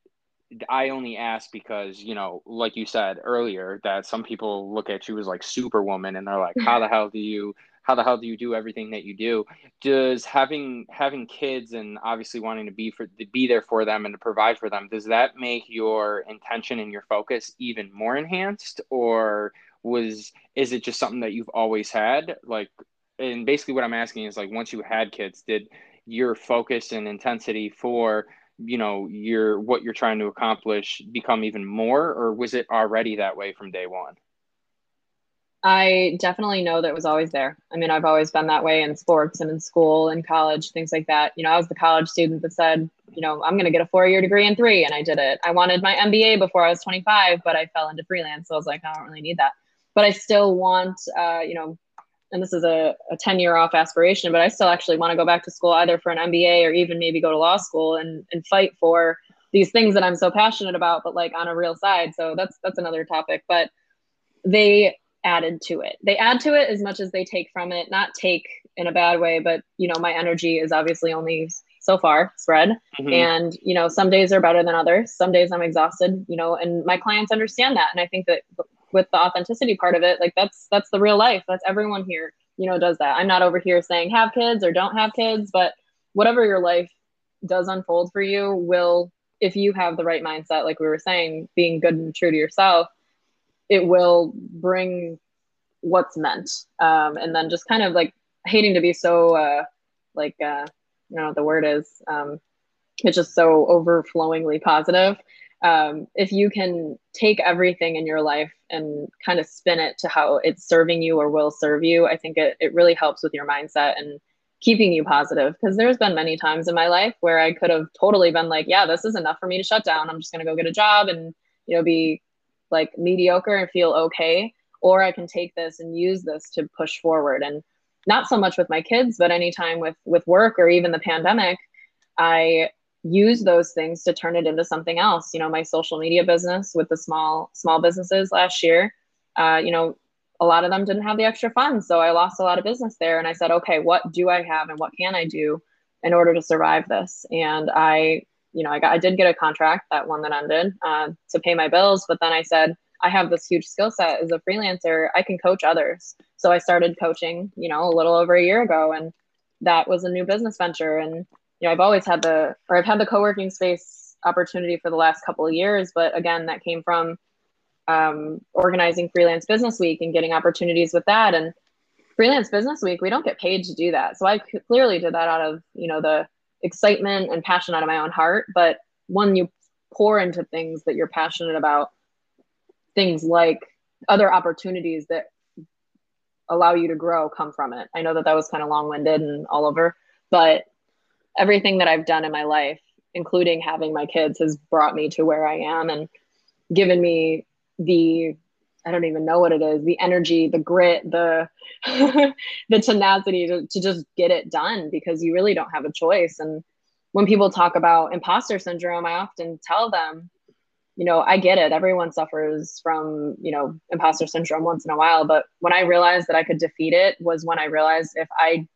Speaker 1: I only ask because, you know, like you said earlier, that some people look at you as like superwoman and they're like, how the hell do you how the hell do you do everything that you do? Does having having kids and obviously wanting to be for to be there for them and to provide for them, does that make your intention and your focus even more enhanced? Or was is it just something that you've always had? Like and basically what I'm asking is like once you had kids, did your focus and intensity for you know your what you're trying to accomplish become even more or was it already that way from day one?
Speaker 2: I definitely know that it was always there. I mean i've always been that way in sports and in school and college things like that. You know i was the college student that said you know i'm going to get a four year degree in three and i did it. I wanted my mba before i was 25 but i fell into freelance so i was like i don't really need that. But i still want uh, you know and this is a, a 10 year off aspiration, but I still actually want to go back to school either for an MBA or even maybe go to law school and, and fight for these things that I'm so passionate about, but like on a real side. So that's, that's another topic, but they added to it. They add to it as much as they take from it, not take in a bad way, but you know, my energy is obviously only so far spread. Mm-hmm. And, you know, some days are better than others. Some days I'm exhausted, you know, and my clients understand that. And I think that with the authenticity part of it like that's that's the real life that's everyone here you know does that i'm not over here saying have kids or don't have kids but whatever your life does unfold for you will if you have the right mindset like we were saying being good and true to yourself it will bring what's meant. Um, and then just kind of like hating to be so uh, like uh, don't know what the word is. Um, it's just so overflowingly positive. Um, if you can take everything in your life and kind of spin it to how it's serving you or will serve you, I think it, it really helps with your mindset and keeping you positive. Because there's been many times in my life where I could have totally been like, yeah, this is enough for me to shut down. I'm just going to go get a job and, you know, be like mediocre and feel okay. Or I can take this and use this to push forward. And not so much with my kids, but anytime with with work or even the pandemic, I use those things to turn it into something else. You know, my social media business with the small small businesses last year, uh, you know, a lot of them didn't have the extra funds, so I lost a lot of business there. And I said, okay, what do I have and what can I do in order to survive this? And I, you know, I got I did get a contract, that one that ended, uh, to pay my bills, but then I said. I have this huge skill set as a freelancer. I can coach others. So I started coaching, you know, a little over a year ago, and that was a new business venture. And you know, I've always had the, or I've had the co-working space opportunity for the last couple of years, but again, that came from um, organizing Freelance Business Week and getting opportunities with that. And Freelance Business Week, we don't get paid to do that. So I clearly did that out of, you know, the excitement and passion out of my own heart. But when you pour into things that you're passionate about, things like other opportunities that allow you to grow come from it. I know that that was kind of long winded and all over, but everything that I've done in my life, including having my kids, has brought me to where I am and given me the I don't even know what it is the energy, the grit, the [laughs] the tenacity to, to just get it done because you really don't have a choice. And when people talk about imposter syndrome, I often tell them, you know, I get it. Everyone suffers from, you know, imposter syndrome once in a while. But when I realized that I could defeat it was when I realized if I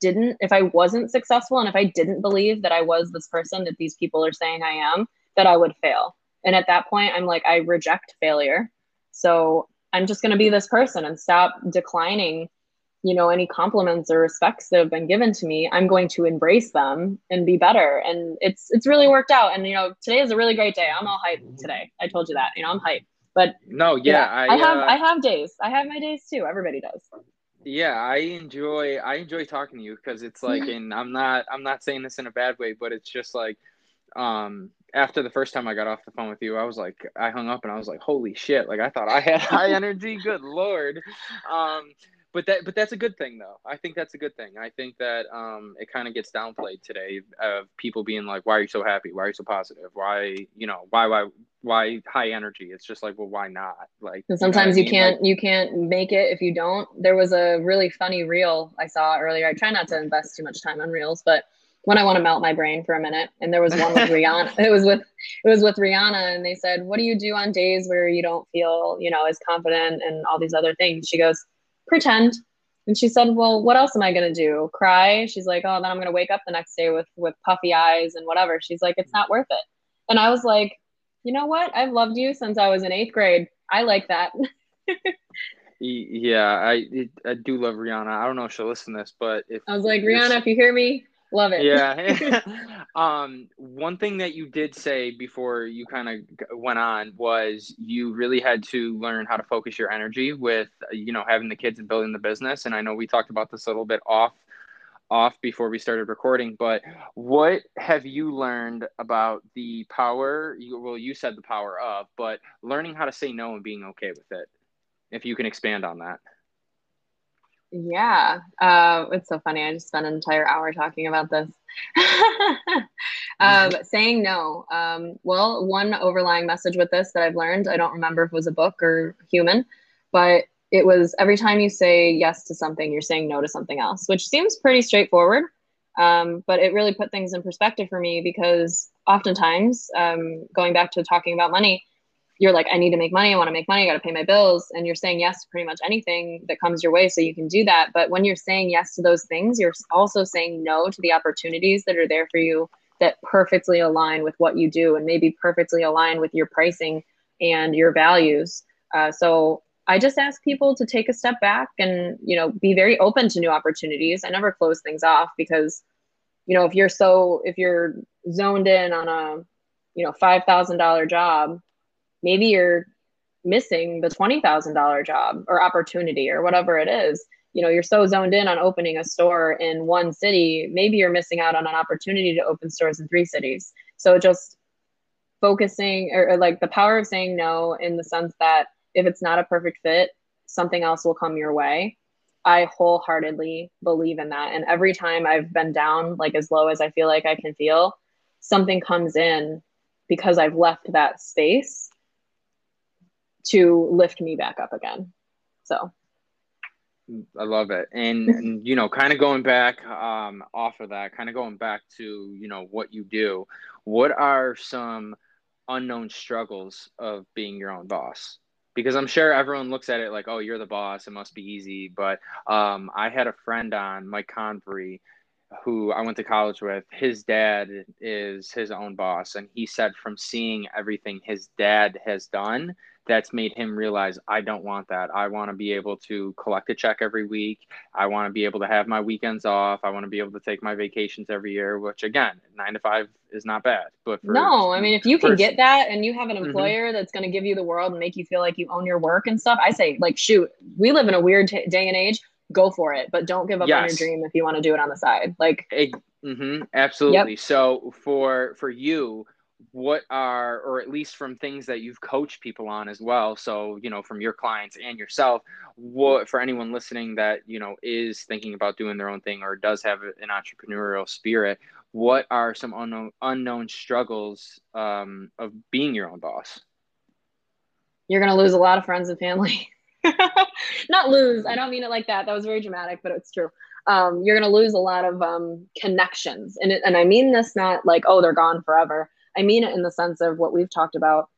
Speaker 2: didn't, if I wasn't successful and if I didn't believe that I was this person that these people are saying I am, that I would fail. And at that point, I'm like, I reject failure. So I'm just going to be this person and stop declining, you know, any compliments or respects that have been given to me. I'm going to embrace them and be better. And it's it's really worked out. And you know, today is a really great day. I'm all hyped today. I told you that. You know, I'm hyped. But
Speaker 1: no, yeah, yeah
Speaker 2: I, I, have uh, I have days. I have my days too. Everybody does
Speaker 1: yeah i enjoy i enjoy talking to you because it's like and i'm not i'm not saying this in a bad way but it's just like um after the first time i got off the phone with you i was like i hung up and i was like holy shit like i thought i had [laughs] high energy good lord. Um but that but that's a good thing though. I think that's a good thing. I think that um it kind of gets downplayed today of people being like why are you so happy? Why are you so positive? Why you know why why why high energy? It's just like well why not? Like
Speaker 2: sometimes you, know you can't like, you can't make it if you don't. There was a really funny reel i saw earlier. I try not to invest too much time on reels but when I want to melt my brain for a minute. And there was one with [laughs] Rihanna. It was with it was with Rihanna, and they said, "What do you do on days where you don't feel, you know, as confident and all these other things?" She goes, pretend. And she said, Well, what else am I going to do? Cry? She's like, Oh, then I'm going to wake up the next day with, with puffy eyes and whatever. She's like, It's not worth it. And I was like, You know what? I've loved you since I was in eighth grade. I like that. [laughs]
Speaker 1: yeah, I I do love Rihanna. I don't know if she'll listen to this, but if
Speaker 2: I was like, Rihanna, if you hear me, Love it.
Speaker 1: Yeah. [laughs] [laughs] um, one thing that you did say before you kind of went on was you really had to learn how to focus your energy with, you know, having the kids and building the business. And I know we talked about this a little bit off off before we started recording but what have you learned about the power you, well you said the power of but learning how to say no and being okay with it if you can expand on that
Speaker 2: yeah, uh, it's so funny. I just spent an entire hour talking about this. [laughs] um, saying no. Um, well, one overlying message with this that I've learned, I don't remember if it was a book or human, but it was every time you say yes to something, you're saying no to something else, which seems pretty straightforward. Um, but it really put things in perspective for me because oftentimes, um, going back to talking about money, you're like, I need to make money. I want to make money. I got to pay my bills. And you're saying yes to pretty much anything that comes your way so you can do that. But when you're saying yes to those things, you're also saying no to the opportunities that are there for you that perfectly align with what you do and maybe perfectly align with your pricing and your values. Uh, so I just ask people to take a step back and, you know, be very open to new opportunities. I never close things off because, you know, if you're so, if you're zoned in on a, you know, $5,000 job maybe you're missing the $20,000 job or opportunity or whatever it is. You know, you're so zoned in on opening a store in one city, maybe you're missing out on an opportunity to open stores in three cities. So just focusing or, or like the power of saying no in the sense that if it's not a perfect fit, something else will come your way. I wholeheartedly believe in that. And every time I've been down, like as low as I feel like I can feel, something comes in because I've left that space to lift me back up again. So
Speaker 1: I love it. And, [laughs] and you know, kind of going back um, off of that, kind of going back to, you know, what you do, what are some unknown struggles of being your own boss? Because I'm sure everyone looks at it like, oh, you're the boss. It must be easy. But um, I had a friend on, Mike Convery, who I went to college with, his dad is his own boss. And he said from seeing everything his dad has done, that's made him realize I don't want that. I want to be able to collect a check every week. I want to be able to have my weekends off. I want to be able to take my vacations every year, which again, nine to five is not bad. But
Speaker 2: for, no, I mean, if you can for, get that and you have an mm-hmm. employer mm-hmm. that's going to give you the world and make you feel like you own your work and stuff, I say, like, shoot, we live in a weird t- day and age. Go for it, but don't give up yes. on your dream if you want to do it on the side. Like,
Speaker 1: mm-hmm, absolutely. Yep. So for for you, what are or at least from things that you've coached people on as well. So you know from your clients and yourself what for anyone listening that you know is thinking about doing their own thing or does have an entrepreneurial spirit what are some unknown unknown struggles um, of being your own boss?
Speaker 2: You're going to lose a lot of friends and family. [laughs] Not lose i don't mean it like that that was very dramatic but it's true. Um, you're going to lose a lot of um, connections and, it, and i mean this not like oh they're gone forever I mean it in the sense of what we've talked about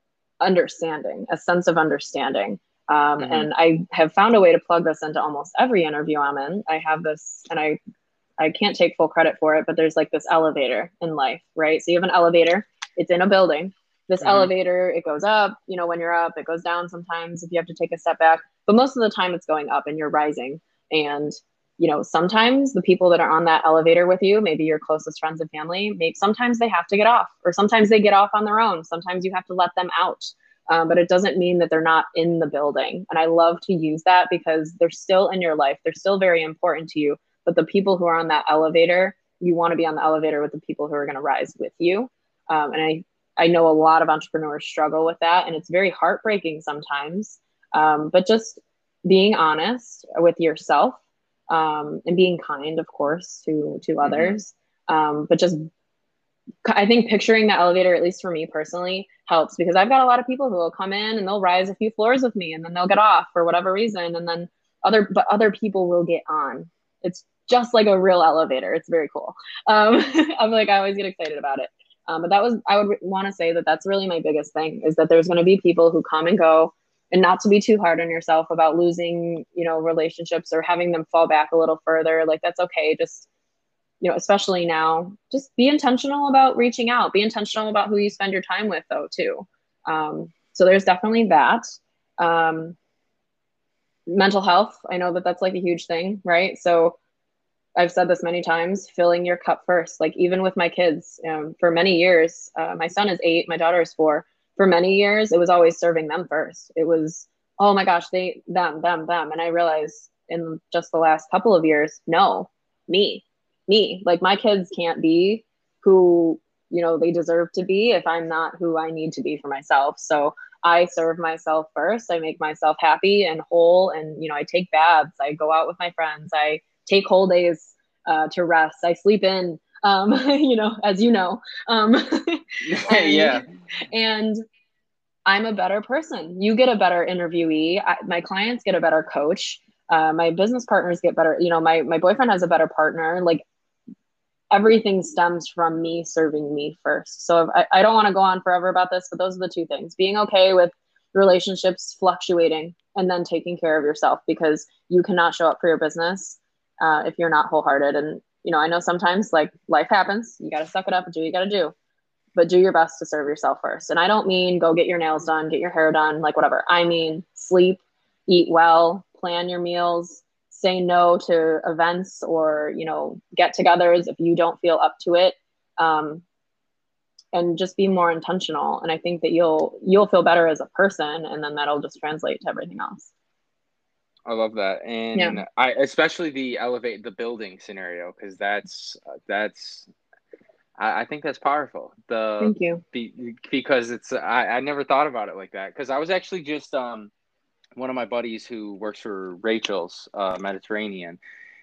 Speaker 2: understanding, a sense of understanding. Um, mm-hmm. And I have found a way to plug this into almost every interview I'm in. I have this, and I, I can't take full credit for it, but there's like this elevator in life, right? So you have an elevator, it's in a building. This mm-hmm. elevator, it goes up, you know, when you're up, it goes down sometimes if you have to take a step back, but most of the time it's going up and you're rising. And you know, sometimes the people that are on that elevator with you, maybe your closest friends and family, maybe sometimes they have to get off, or sometimes they get off on their own. Sometimes you have to let them out. Um, but it doesn't mean that they're not in the building. And I love to use that because they're still in your life. They're still very important to you. But the people who are on that elevator, you want to be on the elevator with the people who are going to rise with you. Um, and I, I know a lot of entrepreneurs struggle with that, and it's very heartbreaking sometimes. Um, but just being honest with yourself um, and being kind, of course, to to mm-hmm. others. Um, but just, I think picturing the elevator, at least for me personally, helps because I've got a lot of people who will come in and they'll rise a few floors with me, and then they'll get off for whatever reason, and then other but other people will get on. It's just like a real elevator. It's very cool. Um, [laughs] I'm like I always get excited about it. Um, but that was I would want to say that that's really my biggest thing is that there's going to be people who come and go and not to be too hard on yourself about losing you know relationships or having them fall back a little further like that's okay. Just you know especially now just be intentional about reaching out. Be intentional about who you spend your time with though too. Um, so there's definitely that. Um, mental health i know that that's like a huge thing right? So i've said this many times filling your cup first. Like even with my kids um, for many years uh, my son is eight my daughter is four for many years, it was always serving them first. It was, oh my gosh, they, them, them, them. And I realized in just the last couple of years, no, me, me. Like my kids can't be who, you know, they deserve to be if I'm not who I need to be for myself. So I serve myself first. I make myself happy and whole. And, you know, I take baths, I go out with my friends, I take whole days uh, to rest, I sleep in um, [laughs] you know, as you know. Um, [laughs] [laughs]
Speaker 1: and, yeah.
Speaker 2: And I'm a better person. You get a better interviewee. I, my clients get a better coach. Uh, my business partners get better. You know, my my boyfriend has a better partner. Like everything stems from me serving me first. So I, I don't want to go on forever about this, but those are the two things: being okay with relationships fluctuating, and then taking care of yourself because you cannot show up for your business uh, if you're not wholehearted. And you know, I know sometimes like life happens, you got to suck it up and do what you got to do, but do your best to serve yourself first. And I don't mean go get your nails done, get your hair done, like whatever. I mean, sleep, eat well, plan your meals, say no to events or, you know, get togethers if you don't feel up to it. Um, and just be more intentional and i think that you'll you'll feel better as a person and then that'll just translate to everything else
Speaker 1: I love that, and yeah. I especially the elevate the building scenario because that's that's I, I, think that's powerful. The
Speaker 2: thank you
Speaker 1: be, because it's I, I never thought about it like that because I was actually just um one of my buddies who works for Rachel's uh, Mediterranean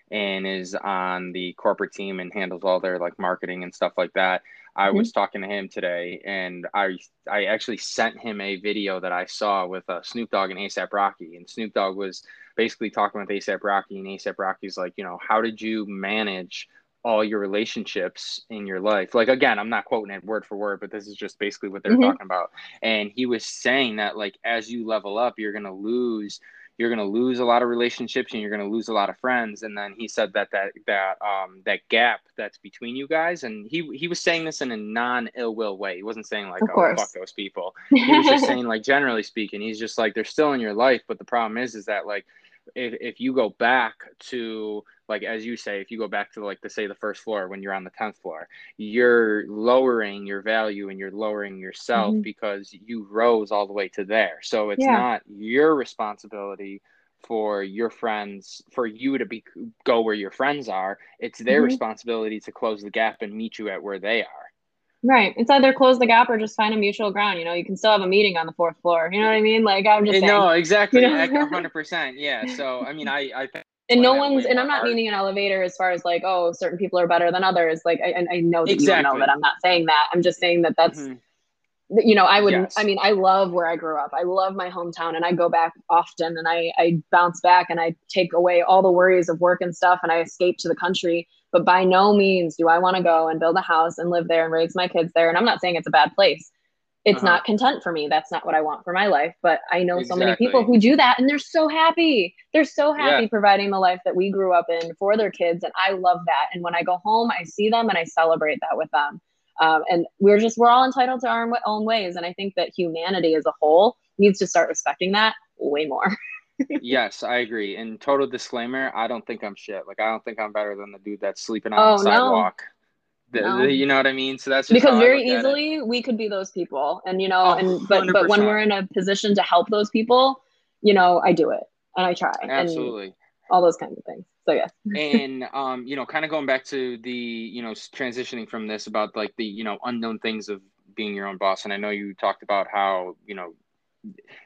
Speaker 1: and is on the corporate team and handles all their like marketing and stuff like that. I mm-hmm. was talking to him today, and I I actually sent him a video that I saw with uh, Snoop Dogg and ASAP Rocky, and Snoop Dogg was basically talking with ASAP Rocky, and ASAP Rocky's like, you know, how did you manage all your relationships in your life. Like again, I'm not quoting it word for word, but this is just basically what they're mm-hmm. talking about. And he was saying that like as you level up, you're gonna lose you're going to lose a lot of relationships and you're going to lose a lot of friends and then he said that that that um that gap that's between you guys and he he was saying this in a non ill will way he wasn't saying like oh fuck those people [laughs] he was just saying like generally speaking he's just like they're still in your life but the problem is is that like if, if you go back to like as you say if you go back to like to say the first floor when you're on the 10th floor you're lowering your value and you're lowering yourself mm-hmm. because you rose all the way to there so it's yeah. not your responsibility for your friends for you to be go where your friends are it's their mm-hmm. responsibility to close the gap and meet you at where they are
Speaker 2: Right. It's either close the gap or just find a mutual ground. You know, you can still have a meeting on the fourth floor. You know what I mean? Like I'm just saying.
Speaker 1: No, exactly. You know? 100%. Yeah. So, I mean, I, I [laughs]
Speaker 2: and no one's and i'm not meaning an elevator as far as like oh certain people are better than others like i, I know that exactly. you know that i'm not saying that i'm just saying that that's mm-hmm. you know i would yes. i mean i love where i grew up i love my hometown and i go back often and i i bounce back and i take away all the worries of work and stuff and i escape to the country but by no means do I want to go and build a house and live there and raise my kids there. And I'm not saying it's a bad place. It's uh-huh. not content for me. That's not what I want for my life. But I know exactly. so many people who do that and they're so happy. They're so happy yeah. providing the life that we grew up in for their kids. And I love that. And when I go home, I see them and I celebrate that with them. Um, and we're just, we're all entitled to our own ways. And I think that humanity as a whole needs to start respecting that way more. [laughs]
Speaker 1: yes, I agree. And total disclaimer, I don't think I'm shit. Like I don't think I'm better than the dude that's sleeping on oh, the sidewalk. No. The, no. The, you know what I mean? So that's
Speaker 2: because very easily we could be those people. And you know, oh, and but 100%. but when we're in a position to help those people, you know, I do it and I try.
Speaker 1: Absolutely.
Speaker 2: all those kinds of things. So yeah.
Speaker 1: and um, you know, kind of going back to the, you know, transitioning from this about like the, you know, unknown things of being your own boss. And I know you talked about how, you know,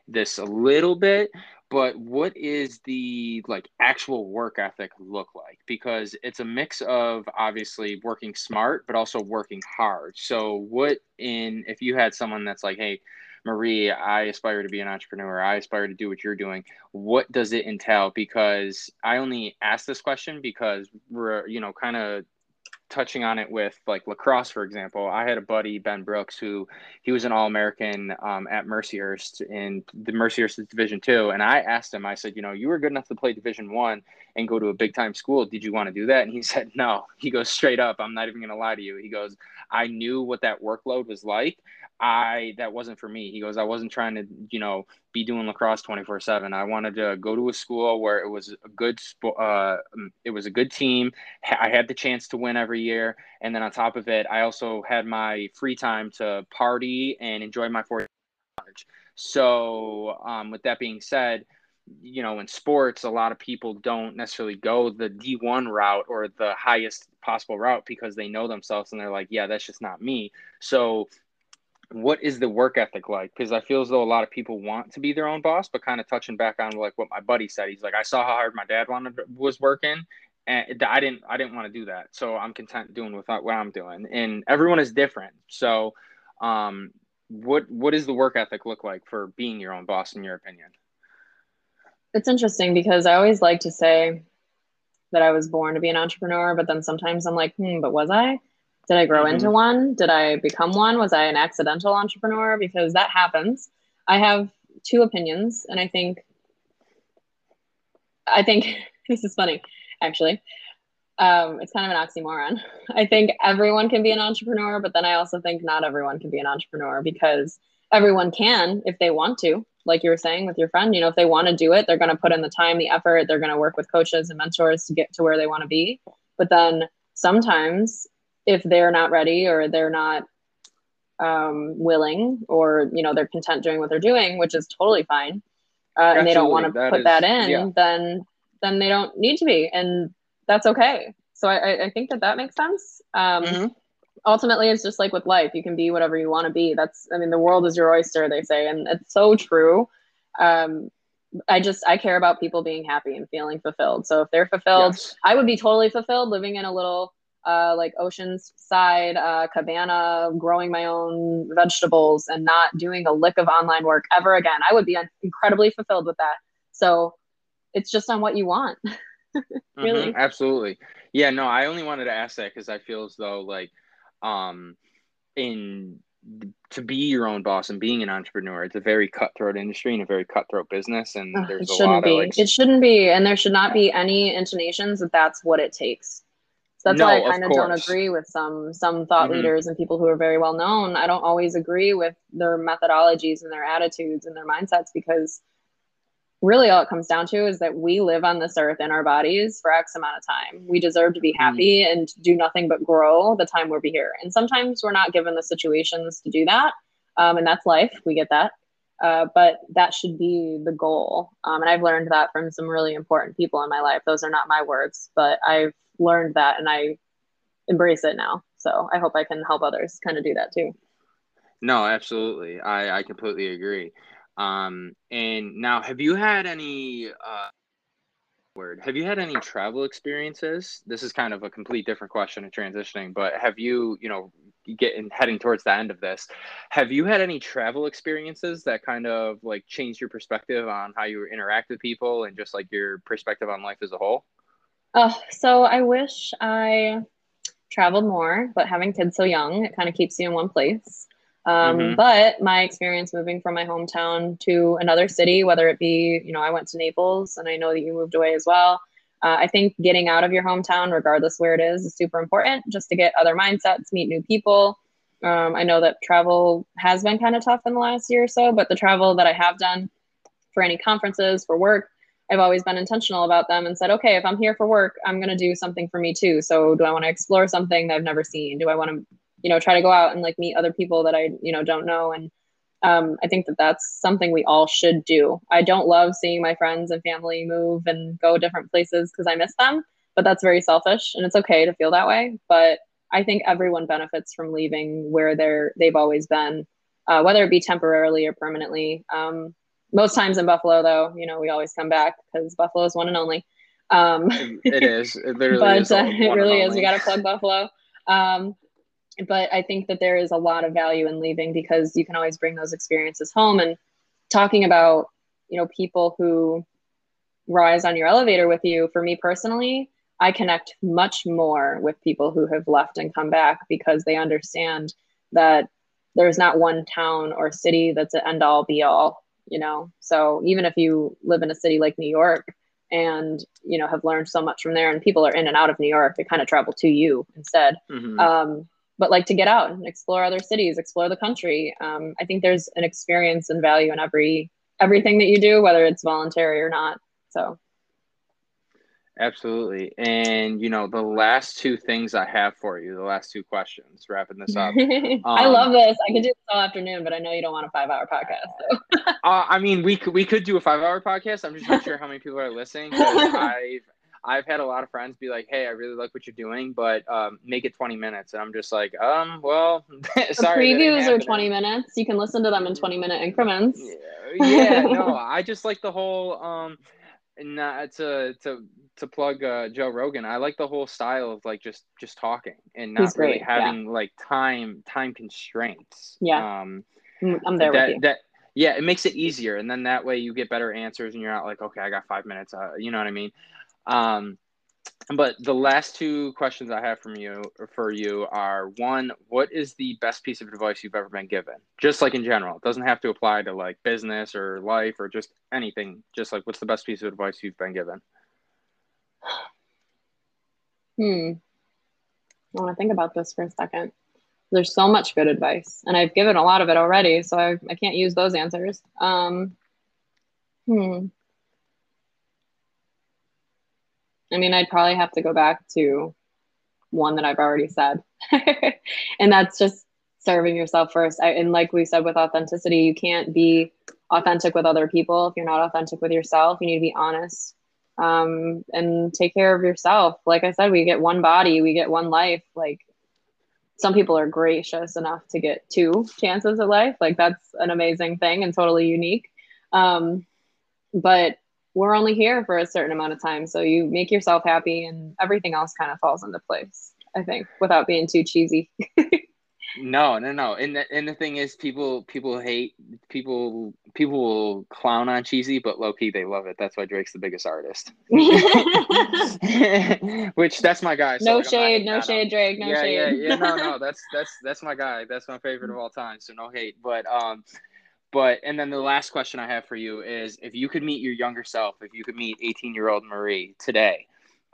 Speaker 1: this a little bit but what is the like actual work ethic look like? Because it's a mix of obviously working smart but also working hard. So what in if you had someone that's like hey marie i aspire to be an entrepreneur. I aspire to do what you're doing what does it entail? Because i only ask this question because we're you know kind of touching on it with like lacrosse, for example, I had a buddy Ben Brooks who he was an All American um, at Mercyhurst in the Mercyhurst Division two, and I asked him, I said, you know, you were good enough to play Division one and go to a big time school. Did you want to do that? And he [laughs] said, no. He goes straight up. I'm not even going to lie to you. He goes, I knew what that workload was like. I that wasn't for me. He goes, I wasn't trying to, you know, be doing lacrosse 24 seven. I wanted to go to a school where it was a good, uh, it was a good team. I had the chance to win every year. And then on top of it, I also had my free time to party and enjoy my fourth college. So um, with that being said, you know, in sports, a lot of people don't necessarily go the D1 route or the highest possible route because they know themselves and they're like, yeah, that's just not me. So what is the work ethic like? Because I feel as though a lot of people want to be their own boss, but kind of touching back on like what my buddy said. He's like, I saw how hard my dad wanted was working, and I didn't I didn't want to do that. So I'm content doing with what I'm doing. And everyone is different. So, um, what what does the work ethic look like for being your own boss, in your opinion?
Speaker 2: It's interesting because I always like to say that I was born to be an entrepreneur, but then sometimes I'm like, hmm, but was I? Did I grow mm-hmm. into one? Did I become one? Was I an accidental entrepreneur? Because that happens. I have two opinions, and I think I think [laughs] this is funny, actually. Um, it's kind of an oxymoron. [laughs] I think everyone can be an entrepreneur, but then I also think not everyone can be an entrepreneur because everyone can if they want to. Like you were saying with your friend, you know, if they want to do it, they're going to put in the time, the effort, they're going to work with coaches and mentors to get to where they want to be. But then sometimes if they're not ready or they're not um, willing or you know they're content doing what they're doing, which is totally fine, uh, and they don't want to put is, that in, yeah. then then they don't need to be, and that's okay. So I, I think that that makes sense. Um, mm-hmm. Ultimately, it's just like with life. You can be whatever you want to be. That's, I mean, the world is your oyster, they say, and it's so true. Um, I just I care about people being happy and feeling fulfilled. So if they're fulfilled, yes. I would be totally fulfilled living in a little uh, like oceanside uh, cabana, growing my own vegetables and not doing a lick of online work ever again. I would be incredibly fulfilled with that. So it's just on what you want. [laughs] really,
Speaker 1: mm-hmm, absolutely. Yeah, no, I only wanted to ask that because I feel as though like um in to be your own boss and being an entrepreneur it's a very cutthroat industry and a very cutthroat business and there's
Speaker 2: it shouldn't
Speaker 1: be
Speaker 2: like, it shouldn't be and there should not be any intonations that that's what it takes so that's no, why i kind of don't agree with some some thought mm-hmm. leaders and people who are very well known i don't always agree with their methodologies and their attitudes and their mindsets because really all it comes down to is that we live on this earth in our bodies for X amount of time. We deserve to be mm-hmm. happy mm. and do nothing but grow the time we're be here. And sometimes we're not given the situations to do that. Um, and that's life. We get that. Uh, but that should be the goal. Um, and I've learned that from some really important people in my life. Those are not my words, but I've learned that and I embrace it now. So I hope I can help others kind of do that too.
Speaker 1: No, absolutely. I, I completely agree. Um, and now, have you had any uh, word? Have you had any travel experiences? This is kind of a complete different question of transitioning, but have you, you know, getting heading towards the end of this, have you had any travel experiences that kind of like changed your perspective on how you interact with people and just like your perspective on life as a whole?
Speaker 2: Oh, so I wish I traveled more, but having kids so young, it kind of keeps you in one place. Um, mm-hmm. But my experience moving from my hometown to another city, whether it be, you know, I went to Naples and I know that you moved away as well. Uh, I think getting out of your hometown, regardless where it is, is super important just to get other mindsets, meet new people. Um, I know that travel has been kind of tough in the last year or so, but the travel that I have done for any conferences, for work, I've always been intentional about them and said, okay, if I'm here for work, I'm going to do something for me too. So, do I want to explore something that I've never seen? Do I want to you know try to go out and like meet other people that i you know don't know and um, i think that that's something we all should do i don't love seeing my friends and family move and go different places because i miss them but that's very selfish and it's okay to feel that way but i think everyone benefits from leaving where they're they've always been uh, whether it be temporarily or permanently um, most times in buffalo though you know we always come back because buffalo is one and only.
Speaker 1: Um, it is. It literally
Speaker 2: but
Speaker 1: is uh,
Speaker 2: it really is. we got to plug buffalo. Um, but I think that there is a lot of value in leaving because you can always bring those experiences home. And talking about, you know, people who rise on your elevator with you, for me personally, I connect much more with people who have left and come back because they understand that there's not one town or city that's an end all be all, you know. So even if you live in a city like New York and you know have learned so much from there, and people are in and out of New York, they kind of travel to you instead. Mm-hmm. Um, but like to get out and explore other cities, explore the country. Um, I think there's an experience and value in every everything that you do, whether it's voluntary or not. So.
Speaker 1: Absolutely. And, you know, the last two things I have for you, the last two questions, wrapping this up. [laughs] Um,
Speaker 2: I love this. I could do this all afternoon, but I know you don't want a five hour podcast. So. [laughs]
Speaker 1: uh, I mean, we could, we could do a five hour podcast. I'm just not sure how many people are listening. [laughs] I've, I've had a lot of friends be like, "Hey, I really like what you're doing, but um, make it 20 minutes." And I'm just like, "Um, well, sorry."
Speaker 2: The previews are 20 minutes. You can listen to them in 20 minute increments.
Speaker 1: Yeah, yeah no, I just like the whole um, not to to to plug uh, Joe Rogan. I like the whole style of like just just talking and not really having yeah. like time time constraints.
Speaker 2: Yeah. Um, I'm there
Speaker 1: that,
Speaker 2: with you.
Speaker 1: That yeah, it makes it easier, and then that way you get better answers, and you're not like, okay, I got five minutes. Uh, you know what I mean? Um, but the last two questions I have from you for you are one, what is the best piece of advice you've ever been given? Just like in general, it doesn't have to apply to like business or life or just anything. Just like what's the best piece of advice you've been given?
Speaker 2: Hmm. I want to think about this for a second. There's so much good advice, and I've given a lot of it already, so I, I can't use those answers. Um, hmm. I mean, I'd probably have to go back to one that I've already said. [laughs] and that's just serving yourself first. I, and like we said with authenticity, you can't be authentic with other people if you're not authentic with yourself. You need to be honest um, and take care of yourself. Like I said, we get one body, we get one life. Like some people are gracious enough to get two chances at life. Like that's an amazing thing and totally unique. Um, but we're only here for a certain amount of time. So you make yourself happy and everything else kind of falls into place, I think, without being too cheesy. [laughs]
Speaker 1: No, no, no. And the, and the thing is, people people hate people people will clown on cheesy, but low key they love it. That's why Drake's the biggest artist. [laughs] Which that's my guy.
Speaker 2: So no shade, no shade, Drake. No
Speaker 1: yeah,
Speaker 2: shade.
Speaker 1: Yeah, yeah, no, no. [laughs] That's that's that's my guy. That's my favorite of all time. So no hate. But um, but and then the last question I have for you is, if you could meet your younger self, if you could meet eighteen year old Marie today,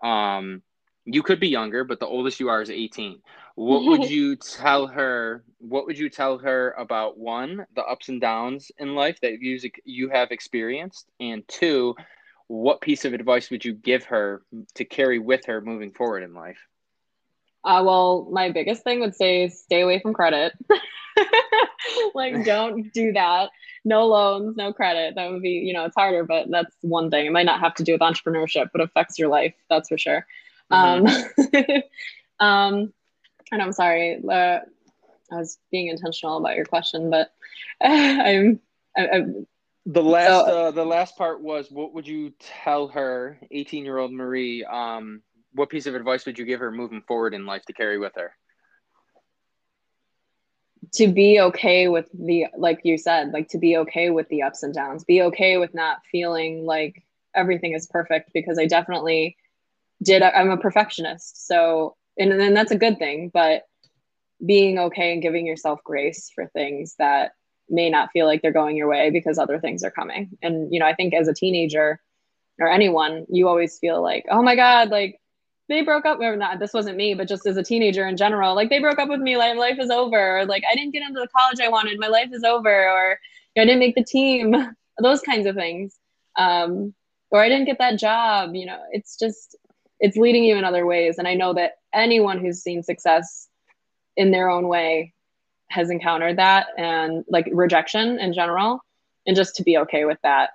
Speaker 1: um, you could be younger, but the oldest you are is 18. What would [laughs] you tell her? What would you tell her about one, the ups and downs in life that you you have experienced, and two, what piece of advice would you give her to carry with her moving forward in life?
Speaker 2: Uh, well, my biggest thing would say stay away from credit. [laughs] [laughs] like, don't do that. No loans, no credit. That would be, you know, it's harder, but that's one thing. It might not have to do with entrepreneurship, but affects your life. That's for sure. Mm-hmm. Um, [laughs] um, and I'm sorry, uh, I was being intentional about your question, but [laughs] I'm, I, I'm
Speaker 1: the last so, uh, the last part was what would you tell her 18 year old marie um, what piece of advice would you give her moving forward in life to carry with her
Speaker 2: to be okay with the like you said like to be okay with the ups and downs be okay with not feeling like everything is perfect because i definitely did I'm a perfectionist. So and then that's a good thing, but being okay and giving yourself grace for things that may not feel like they're going your way because other things are coming. And you know, I think as a teenager or anyone, you always feel like, oh my God, like they broke up or not this wasn't me, but just as a teenager in general, like they broke up with me, like life is over, or like I didn't get into the college I wanted, my life is over, or you know, I didn't make the team, [laughs] those kinds of things. Um, or I didn't get that job, you know, it's just it's leading you in other ways. And I know that anyone who's seen success in their own way has encountered that and like rejection in general. And just to be okay with that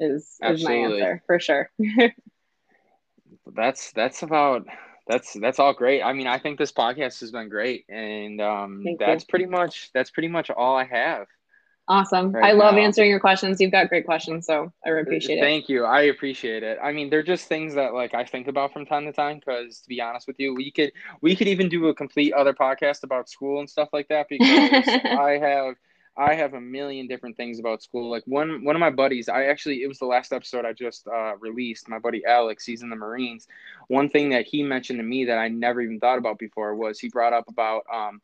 Speaker 2: is, is my answer for sure. [laughs]
Speaker 1: that's that's about that's that's all great. I mean, I think this podcast has been great, and um, that's you. pretty much that's pretty much all I have.
Speaker 2: Awesome. Right I love now. answering your questions. You've got great questions, so I appreciate
Speaker 1: it. Thank you. I appreciate it. I mean, they're just things that like I think about from time to time because to be honest with you, we could we could even do a complete other podcast about school and stuff like that because [laughs] I have I have a million different things about school. Like one one of my buddies, I actually it was the last episode I just uh, released. My buddy Alex, he's in the Marines. One thing that he mentioned to me that I never even thought about before was he brought up about um,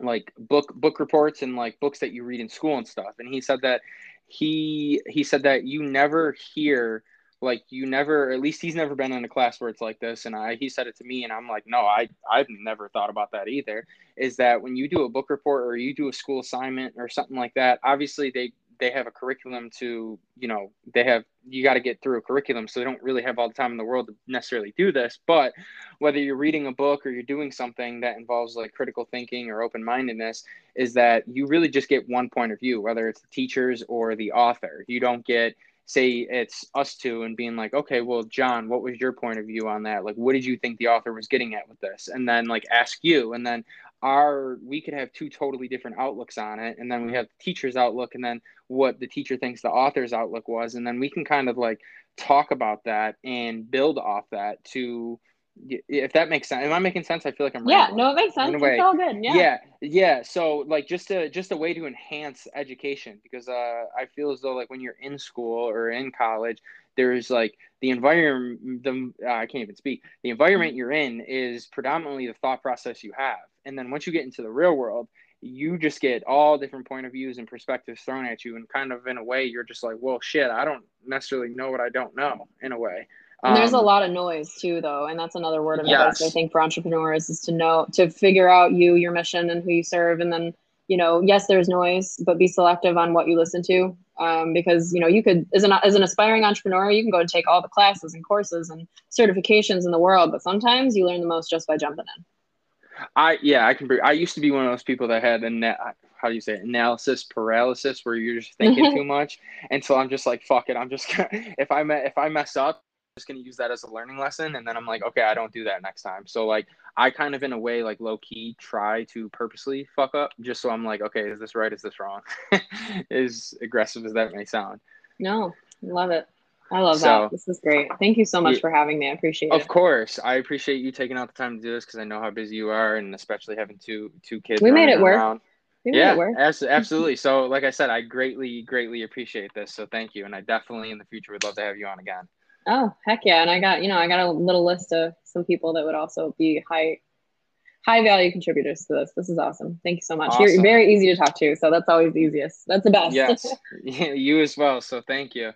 Speaker 1: like book book reports and like books that you read in school and stuff and he said that he he said that you never hear like you never at least he's never been in a class where it's like this and i he said it to me and i'm like no i i've never thought about that either is that when you do a book report or you do a school assignment or something like that obviously they they have a curriculum to you know they have you got to get through a curriculum so they don't really have all the time in the world to necessarily do this but whether you're reading a book or you're doing something that involves like critical thinking or open-mindedness is that you really just get one point of view whether it's the teachers or the author. You don't get say it's us two and being like okay well john what was your point of view on that? Like what did you think the author was getting at with this? And then like ask you. And then our we could have two totally different outlooks on it. And then we have the teacher's outlook and then what the teacher thinks the author's outlook was. And then we can kind of like talk about that and build off that to if that makes sense am i making sense? I feel like i'm right.
Speaker 2: yeah no it makes sense. It's all good yeah.
Speaker 1: Yeah yeah so like just a just a way to enhance education because uh i feel as though like when you're in school or in college there's like the environment the uh, i can't even speak. The environment you're in is predominantly the thought process you have. And then once you get into the real world you just get all different point of views and perspectives thrown at you and kind of in a way you're just like well shit i don't necessarily know what i don't know in a way
Speaker 2: and there's um, a lot of noise too though and that's another word of advice i think for entrepreneurs is to know to figure out you your mission and who you serve and then you know yes there's noise but be selective on what you listen to um, because you know you could as an as an aspiring entrepreneur you can go and take all the classes and courses and certifications in the world but sometimes you learn the most just by jumping in
Speaker 1: I yeah, I can. I used to be one of those people that had a how do you say it? analysis paralysis, where you're just thinking [laughs] too much, and so I'm just like, fuck it, I'm just gonna [laughs] if I if I mess up, Just gonna use that as a learning lesson, and then I'm like, okay, I don't do that next time. So like, I kind of in a way like low key try to purposely fuck up, just so I'm like, okay, is this right? Is this wrong? [laughs] as aggressive as that may sound.
Speaker 2: No, love it. I love so, that. This is great. Thank you so much for having me. I appreciate
Speaker 1: of
Speaker 2: it.
Speaker 1: Of course. I appreciate you taking out the time to do this because I know how busy you are and especially having two two kids.
Speaker 2: We made it work. We
Speaker 1: yeah, it work. absolutely. So like I said, I greatly, greatly appreciate this. So thank you. And I definitely in the future would love to have you on again.
Speaker 2: Oh, heck yeah. And I got, you know, I got a little list of some people that would also be high high value contributors to this. This is awesome. Thank you so much. Awesome. You're very easy to talk to. So that's always the easiest. That's the best.
Speaker 1: Yes. [laughs] [laughs] you as well. So thank you.